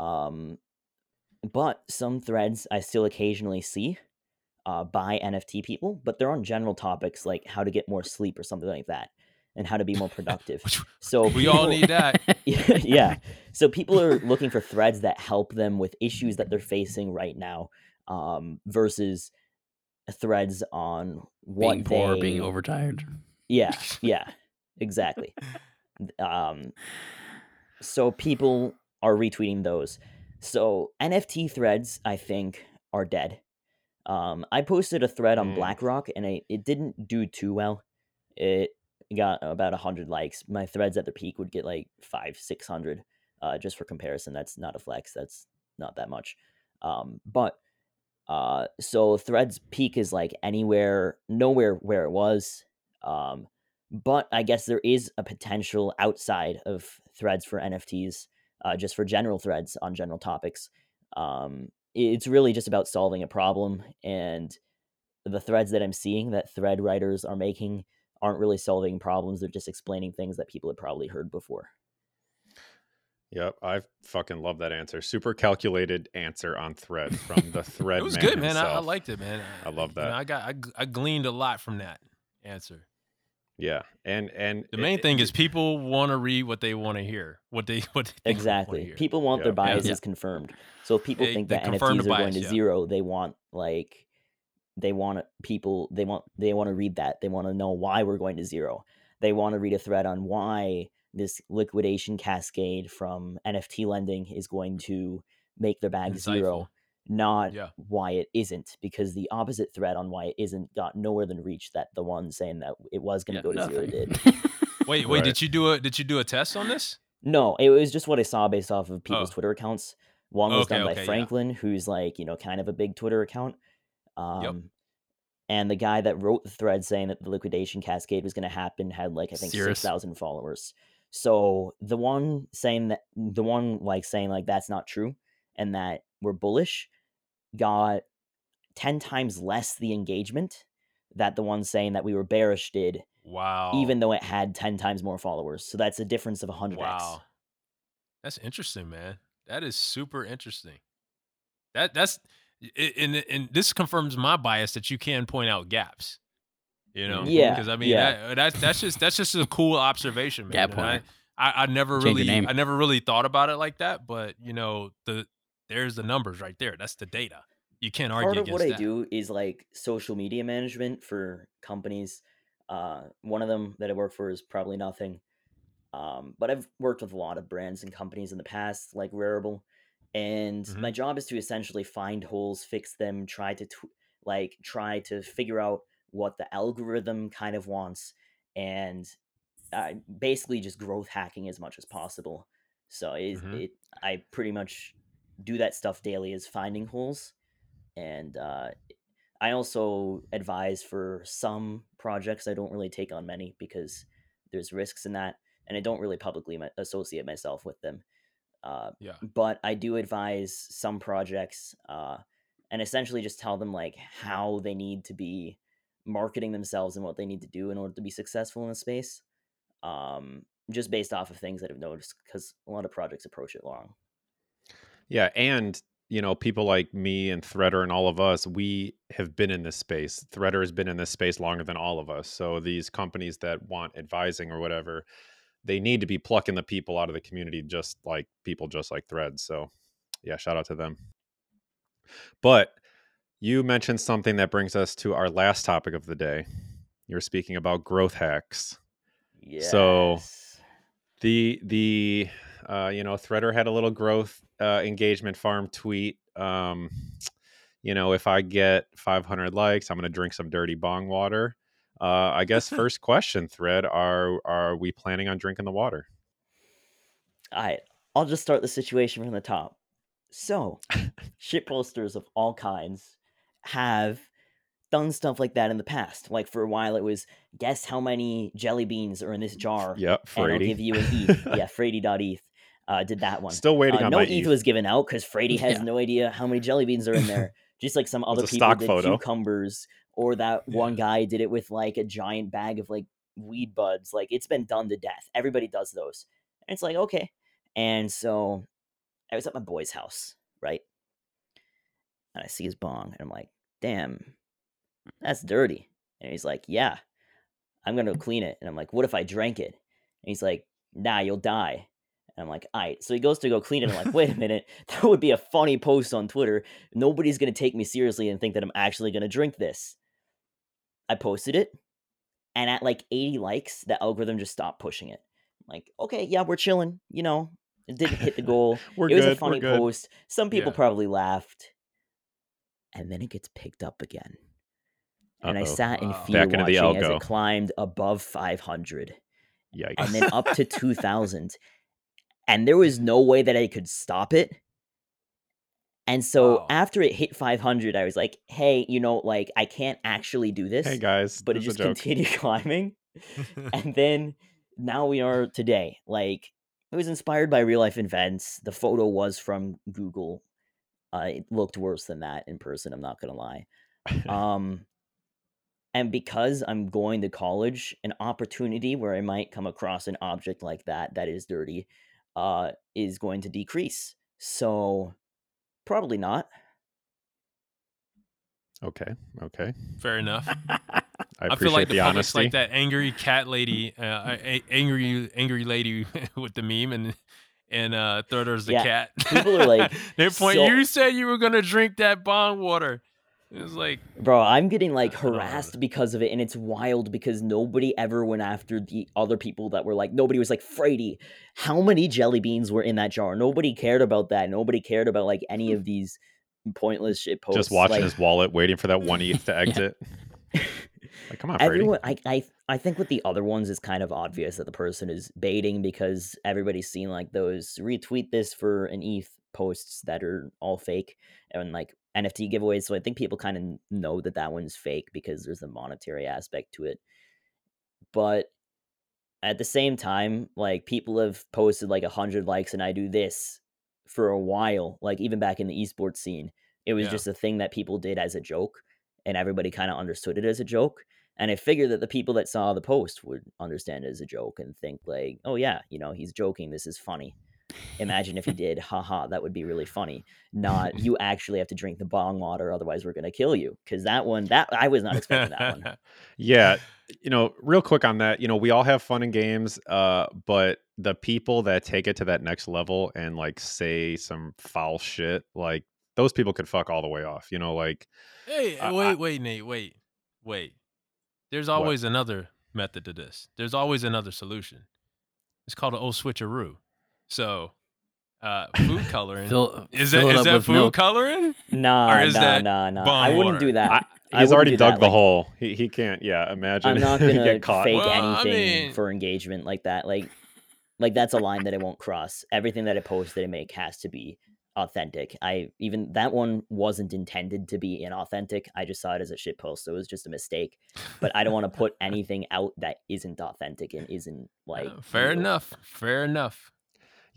Um, but some threads I still occasionally see uh, by NFT people, but they're on general topics like how to get more sleep or something like that, and how to be more productive. So we all need that. yeah, yeah. So people are looking for threads that help them with issues that they're facing right now, um, versus threads on what being poor, they, being overtired. Yeah, yeah, exactly. um, so people are retweeting those. So NFT threads, I think, are dead. Um, I posted a thread on Mm. BlackRock, and I, it didn't do too well. It got about hundred likes. My threads at the peak would get like five, six hundred. Uh, just for comparison, that's not a flex. That's not that much. Um, but uh, so Threads peak is like anywhere, nowhere where it was. Um, but I guess there is a potential outside of Threads for NFTs, uh, just for general threads on general topics. Um, it's really just about solving a problem, and the threads that I'm seeing that thread writers are making aren't really solving problems. They're just explaining things that people had probably heard before. Yep, I fucking love that answer. Super calculated answer on thread from the thread. It was man good, man. I, I liked it, man. I love you know, that. I got I gleaned a lot from that answer. Yeah, and and The main it- thing is people want to read what they want to hear. What they what they think wanna Exactly. hear. People want Yeah. their Yeah. biases Yeah. confirmed. So if people They- think they that confirm NFTs the are going to yeah. zero, they want like they want people they want they want to read that. They want to know why we're going to zero. They want to read a thread on why this liquidation cascade from NFT lending is going to make their bag zero, Insightful. Not Yeah. why it isn't. Because the opposite thread on why it isn't got nowhere than reach that the one saying that it was going Yeah, to go to zero did. Wait, wait, Right. did you do a did you do a test on this? No, it was just what I saw based off of people's Oh. Twitter accounts. One was Okay, done by okay, yeah. Franklin, who's like, you know, kind of a big Twitter account. Um, And the guy that wrote the thread saying that the liquidation cascade was going to happen had like, I think, Cirrus. 6,000 followers. So the one saying that, the one like saying like that's not true and that we're bullish got 10 times less the engagement that the one saying that we were bearish did, Wow. even though it had 10 times more followers. So that's a difference of 100x. Wow. That's interesting, man. That is super interesting. That that's i- and and this confirms my bias that you can point out gaps. You know, Yeah, Because I mean, yeah. that, that's that's just that's just a cool observation, man. Gap and I. I I never Change really. I never really thought about it like that, but you know the there's the numbers right there. That's the data. You can't argue part of what I do is like social media management for companies. Uh, one of them that I work for is probably nothing. Um, but I've worked with a lot of brands and companies in the past, like Rarible, and Mhm. my job is to essentially find holes, fix them, try to tw- like try to figure out what the algorithm kind of wants, and uh, basically just growth hacking as much as possible. So it, Mhm. it I pretty much do that stuff daily is finding holes and uh, I also advise for some projects. I don't really take on many because there's risks in that, and I don't really publicly associate myself with them. Uh, Yeah. but I do advise some projects, uh, and essentially just tell them like how they need to be marketing themselves and what they need to do in order to be successful in the space. Um, just based off of things that I've noticed, because a lot of projects approach it wrong. Yeah, and you know, people like me and Threader and all of us, we have been in this space. Threader has been in this space longer than all of us. So these companies that want advising or whatever, they need to be plucking the people out of the community just like people just like Thread. So yeah, shout out to them. But you mentioned something that brings us to our last topic of the day. You're speaking about growth hacks. So- the the uh, you know threader had a little growth uh, engagement farm tweet um, you know if i get 500 likes i'm going to drink some dirty bong water uh, i guess first question thread are are we planning on drinking the water All right, I'll just start the situation from the top. So, shit posters of all kinds have done stuff like that in the past. Like for a while, it was guess how many jelly beans are in this jar, yep and I'll give you an ETH. yeah, Frady.eth uh, did that one. still waiting Uh, on no my ETH ETH. was given out because Frady has Yeah. no idea how many jelly beans are in there. Just like some other people stock did photo. cucumbers, or that one guy did it with like a giant bag of like weed buds. Like it's been done to death. Everybody does those. And it's like, okay. And so I was at my boy's house, right? And I see his bong, and I'm like, damn, that's dirty. And he's like, yeah, I'm gonna clean it. And I'm like, what if I drank it? And he's like, nah, you'll die. And I'm like, all right. So he goes to go clean it. I'm like, wait a minute. That would be a funny post on Twitter. Nobody's going to take me seriously and think that I'm actually going to drink this. I posted it. And at like 80 likes, the algorithm just stopped pushing it. I'm like, okay, yeah, we're chilling. You know, it didn't hit the goal. we're it was good a funny post. Some people Yeah. probably laughed. And then it gets picked up again. And I Uh-oh. sat in fear Back watching as it climbed above 500 yikes and then up to 2000 and there was no way that i could stop it. And so Wow. after it hit 500 i was like hey you know like i can't actually do this hey guys but it just continued climbing. And then now we are today like it was inspired by real life events. The photo was from google. Uh, it looked worse than that in person i'm not gonna lie. Um and because i'm going to college an opportunity where i might come across an object like that that is dirty uh is going to decrease so probably not okay okay Fair enough. I I, feel like the, the, public's honesty. like that angry cat lady, uh, angry angry lady with the meme, and and uh, Thurder's the Yeah, cat. people are like, they point. so- you said you were gonna drink that bong water. It was like, Bro, I'm getting like I don't know. harassed because of it, and it's wild because nobody ever went after the other people that were like, nobody was like, Frady, how many jelly beans were in that jar? Nobody cared about that. Nobody cared about like any hmm. of these pointless shit posts. Just watching like, his wallet, waiting for that one ETH to exit. like, come on, Brady. Everyone, I, I, I think with the other ones, it's kind of obvious that the person is baiting because everybody's seen like those retweet this for an ETH posts that are all fake and like NFT giveaways. So I think people kind of know that that one's fake because there's a monetary aspect to it. But at the same time, like people have posted like a hundred likes and I do this for a while. Like even back in the esports scene, it was Yeah. just a thing that people did as a joke, and everybody kind of understood it as a joke. And I figured that the people that saw the post would understand it as a joke and think like, "Oh yeah, you know, he's joking. This is funny." Imagine if he did, haha, that would be really funny. Not you actually have to drink the bong water, otherwise we're gonna kill you. Because that one, that I was not expecting that one. Yeah, you know, real quick on that, you know, we all have fun in games, uh, but the people that take it to that next level and like say some foul shit, like those people could fuck all the way off. You know, like hey, I- wait, I- wait, Nate, wait, wait. There's What? always another method to this. There's always another solution. It's called an old switcheroo. So, uh, food coloring. Fill, is fill that it is up that food milk. coloring? Nah, is nah, that nah, nah. I wouldn't water? do that. I, I he's wouldn't already dug that, the like- hole. He he can't. Yeah, imagine I'm not gonna get caught. fake Well, I anything mean- for engagement like that. Like, like that's a line that I won't cross. Everything that I post that I make has to be authentic. I even that one wasn't intended to be inauthentic. I just saw it as a shit post, so it was just a mistake. But I don't want to put anything out that isn't authentic and isn't like Uh, fair real. enough. Fair enough.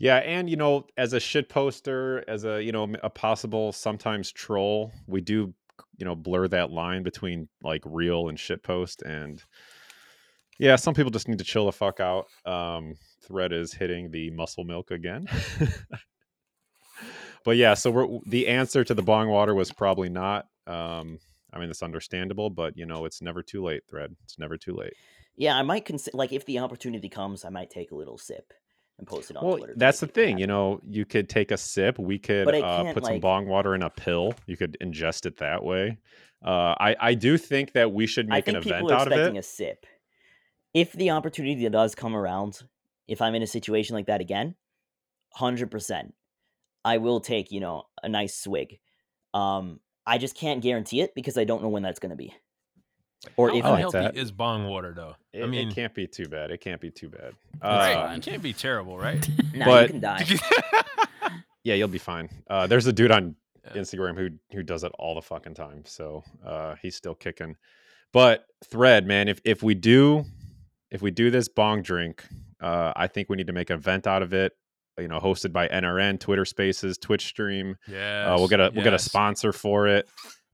Yeah, and you know, as a shit poster, as a you know a possible sometimes troll, we do you know blur that line between like real and shit post, and yeah, some people just need to chill the fuck out. Um, Thread is hitting the muscle milk again. but yeah, so we're the answer to the bong water was probably not. Um, I mean, it's understandable, but you know, it's never too late. Thread, it's never too late. Yeah, I might consider like if the opportunity comes, I might take a little sip and post it on Well, Twitter. that's the thing. You know, you could take a sip. We could uh, put some bong water in a pill. You could ingest it that way. Uh, I I do think that we should make an think event people are out of expecting it. a sip. If the opportunity does come around, if I'm in a situation like that again, hundred percent, I will take you know a nice swig. Um, I just can't guarantee it because I don't know when that's going to be, or How if like I, that. is bong water though? It, I mean, it can't be too bad. It can't be too bad. Right, Uh, it can't be terrible, right? nah, but- you can die. yeah, you'll be fine. Uh, there's a dude on Yeah. Instagram who who does it all the fucking time. So uh, he's still kicking. But thread, man, if if we do if we do this bong drink, uh, I think we need to make an event out of it. You know, hosted by NRN, Twitter Spaces, Twitch stream. yeah. Uh, we'll get a we'll get a sponsor for it.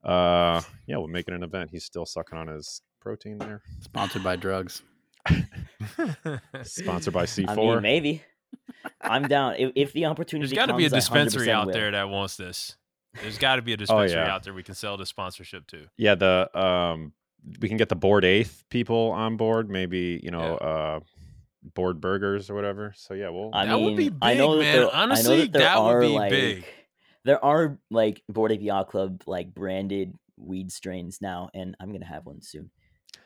Uh, yeah, we'll make it an event. He's still sucking on his protein there. Sponsored by drugs. Sponsored by C4. I mean, maybe. I'm down. If, if the opportunity There's got to be a comes, I 100% dispensary out will. there that wants this. There's got to be a dispensary Oh, yeah. out there we can sell the sponsorship to. yeah, the um, we can get the Bored Ape people on board. Maybe you know, uh, board burgers or whatever. So yeah, we'll. I That mean, would be I know big, that man. there, I know Honestly, that that would be like big. There are like Bored Ape Yacht Club like branded weed strains now, and I'm gonna have one soon.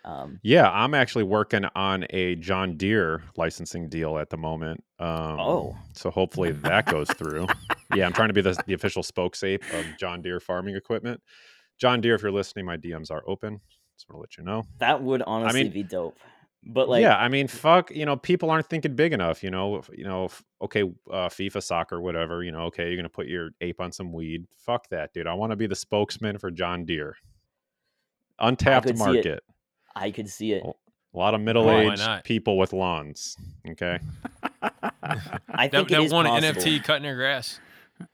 Um, yeah, I'm actually working on a John Deere licensing deal at the moment. Um, Oh. so hopefully that goes through. yeah, I'm trying to be the, the official spokesape of John Deere farming equipment. John Deere, if you're listening, my DMs are open. Just want to let you know. that would honestly mean- be dope. But like, yeah, I mean, fuck, you know, people aren't thinking big enough. You know, you know, okay, uh, FIFA, soccer, whatever. You know, okay, you're gonna put your ape on some weed. Fuck that, dude. I want to be the spokesman for John Deere. Untapped could market. I could see it. A lot of middle-aged not? people with lawns. Okay. I That, think it that is one possible. NFT cutting their grass.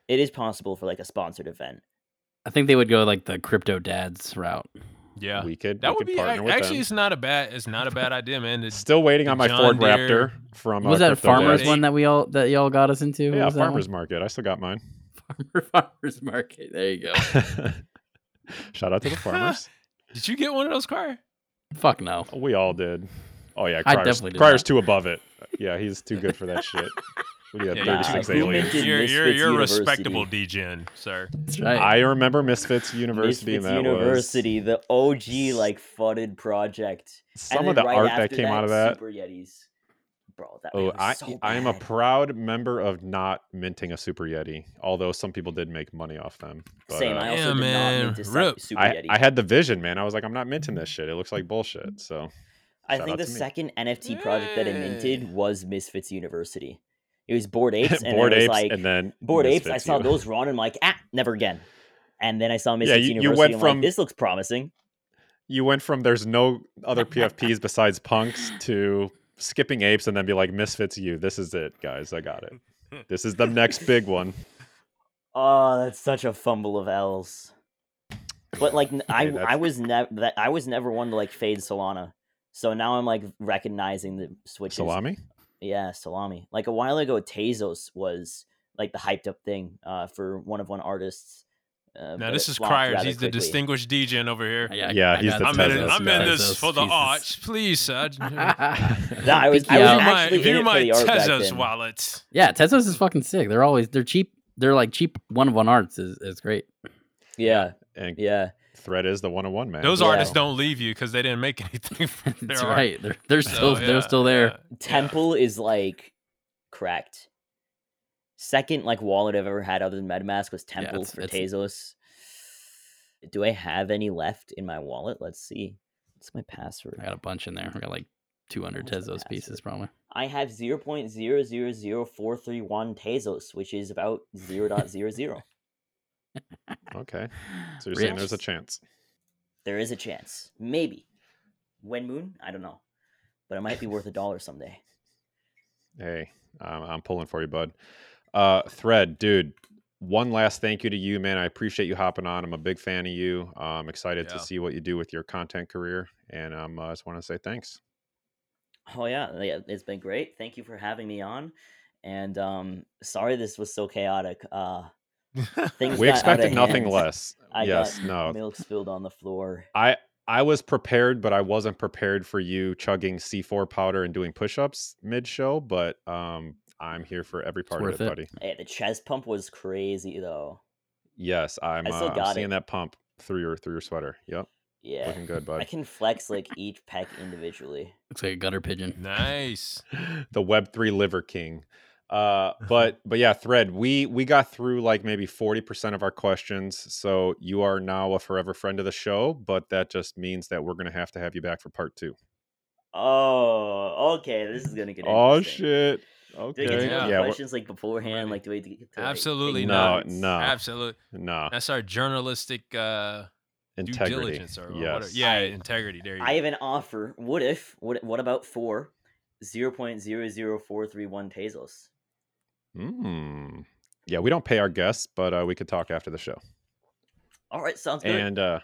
It is possible for like a sponsored event. I think they would go like the crypto dads route. Yeah, We could. that we would could be partner ac- with actually. them. It's not a bad. It's not a bad idea, man. It's, Still waiting on my John Ford Deere- Raptor from. was uh, that Crypto farmers Dads. one that we all that y'all got us into? Yeah, was one? farmers market. I still got mine. Farmer farmers market. There you go. Shout out to the farmers. Did you get one of those car? Fuck no. We all did. Oh yeah, I Cryer's, definitely did Cryer's that. too above it. Yeah, he's too good for that shit. What do you have? Yeah, Thirty yeah. six Who aliens. minted You're you're you're a University? respectable DGen, sir. That's right. I remember Misfits University. Misfits and that University, the OG like fudded project. Some And of the right art that after came out of that. Super Yetis. Bro, that Oh, was I so I am a proud member of not minting a Super Yeti. Although some people did make money off them. But, Same. uh, I also Yeah, did man. not mint a Rip. Super I, Yeti. I had the vision, man. I was like, I'm not minting this shit. It looks like bullshit. So I think the second NFT project that I minted was Misfits University. It was Bored Apes, and was apes, like and then Bored Apes. I saw those run, and I'm like, ah, never again. And then I saw Misfits you- you University. went I'm from- like, this looks promising. You went from there's no other PFPs besides punks to skipping apes, and then be like Misfits You, This is it, guys. I got it. This is the next big one. Oh, that's such a fumble of L's. But like, I Hey, I was never that I was never one to like fade Solana. So now I'm like recognizing the switches. Salami. Yeah, salami. Like a while ago, Tezos was like the hyped up thing uh, for one of one artists. Uh, Now this is flopped Cryers. rather He's the distinguished DGen over here. Yeah, Yeah, I he's the I'm Tezos, in, I'm in this for the pieces. arts, please, sir. Nah, I was- I you was up. View my, view my the art Tezos wallet. Yeah, Tezos is fucking sick. They're always they're cheap. They're like cheap one of one arts is, is great. Yeah, And yeah. Thread is the one on one man. Those Yeah. artists don't leave you because they didn't make anything from their That's art. right. They're they're So, still they're still there. yeah, yeah. Temple is like cracked. Second like wallet I've ever had other than MetaMask was Temple it's- for it's- Tezos. Do I have any left in my wallet? Let's see. What's my password? I got a bunch in there. I got like 200 What's Tezos pieces probably. I have 0.000431 Tezos, which is about 0.00. Okay. So you're saying there's a chance. there is a chance. Maybe. When moon? I don't know. But it might be worth a dollar someday. Hey, I'm, I'm pulling for you, bud. Uh, Thread, dude. One last thank you to you, man. I appreciate you hopping on. I'm a big fan of you. Uh, I'm excited Yeah. to see what you do with your content career, and um, I just want to say thanks. Oh yeah, yeah, it's been great. Thank you for having me on. And um sorry this was so chaotic. Uh things We got out of expected nothing hand. less. I yes, got no. milk spilled on the floor. I I was prepared, but I wasn't prepared for you chugging C4 powder and doing push-ups mid-show. But um, I'm here for every part of it, it. buddy. Hey, the chest pump was crazy though. Yes, I'm. I still uh, I'm seeing it. that pump through your through your sweater. Yep, Yeah. looking good, buddy. I can flex like each pec individually. Looks like a gutter pigeon. nice. the Web three liver king. Uh, but but yeah, thread. We we got through like maybe forty percent of our questions. So you are now a forever friend of the show. But that just means that we're gonna have to have you back for part two. Oh, okay. This is gonna get Oh interesting. shit. Do I Okay. get to Yeah. know Yeah. questions like beforehand? Ready. Like do I get to like, Absolutely take not. No, no. Absolutely. No That's our journalistic uh, due integrity. diligence or what? yes. Yeah, I- integrity. There you I go. have an offer. What if? What? What about four? Zero point zero zero four three one Tezos. Mm. Yeah, we don't pay our guests, but uh, we could talk after the show. All right, sounds good. And uh,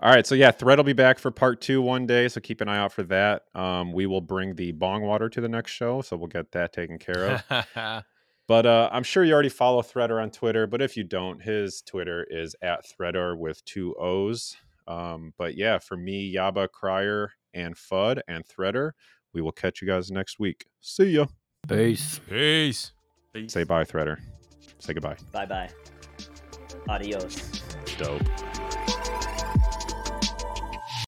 all right, so yeah, Thread will be back for part two one day, so keep an eye out for that. Um, we will bring the bong water to the next show, so we'll get that taken care of. But uh, I'm sure you already follow Threader on Twitter. But if you don't, his Twitter is at Threader with two O's. Um, but yeah, for me, Yaba Crier and Fudd and Threader, we will catch you guys next week. See ya. Peace. Peace. Peace. Say bye, Threader. Say goodbye. bye bye. Adios. Dope.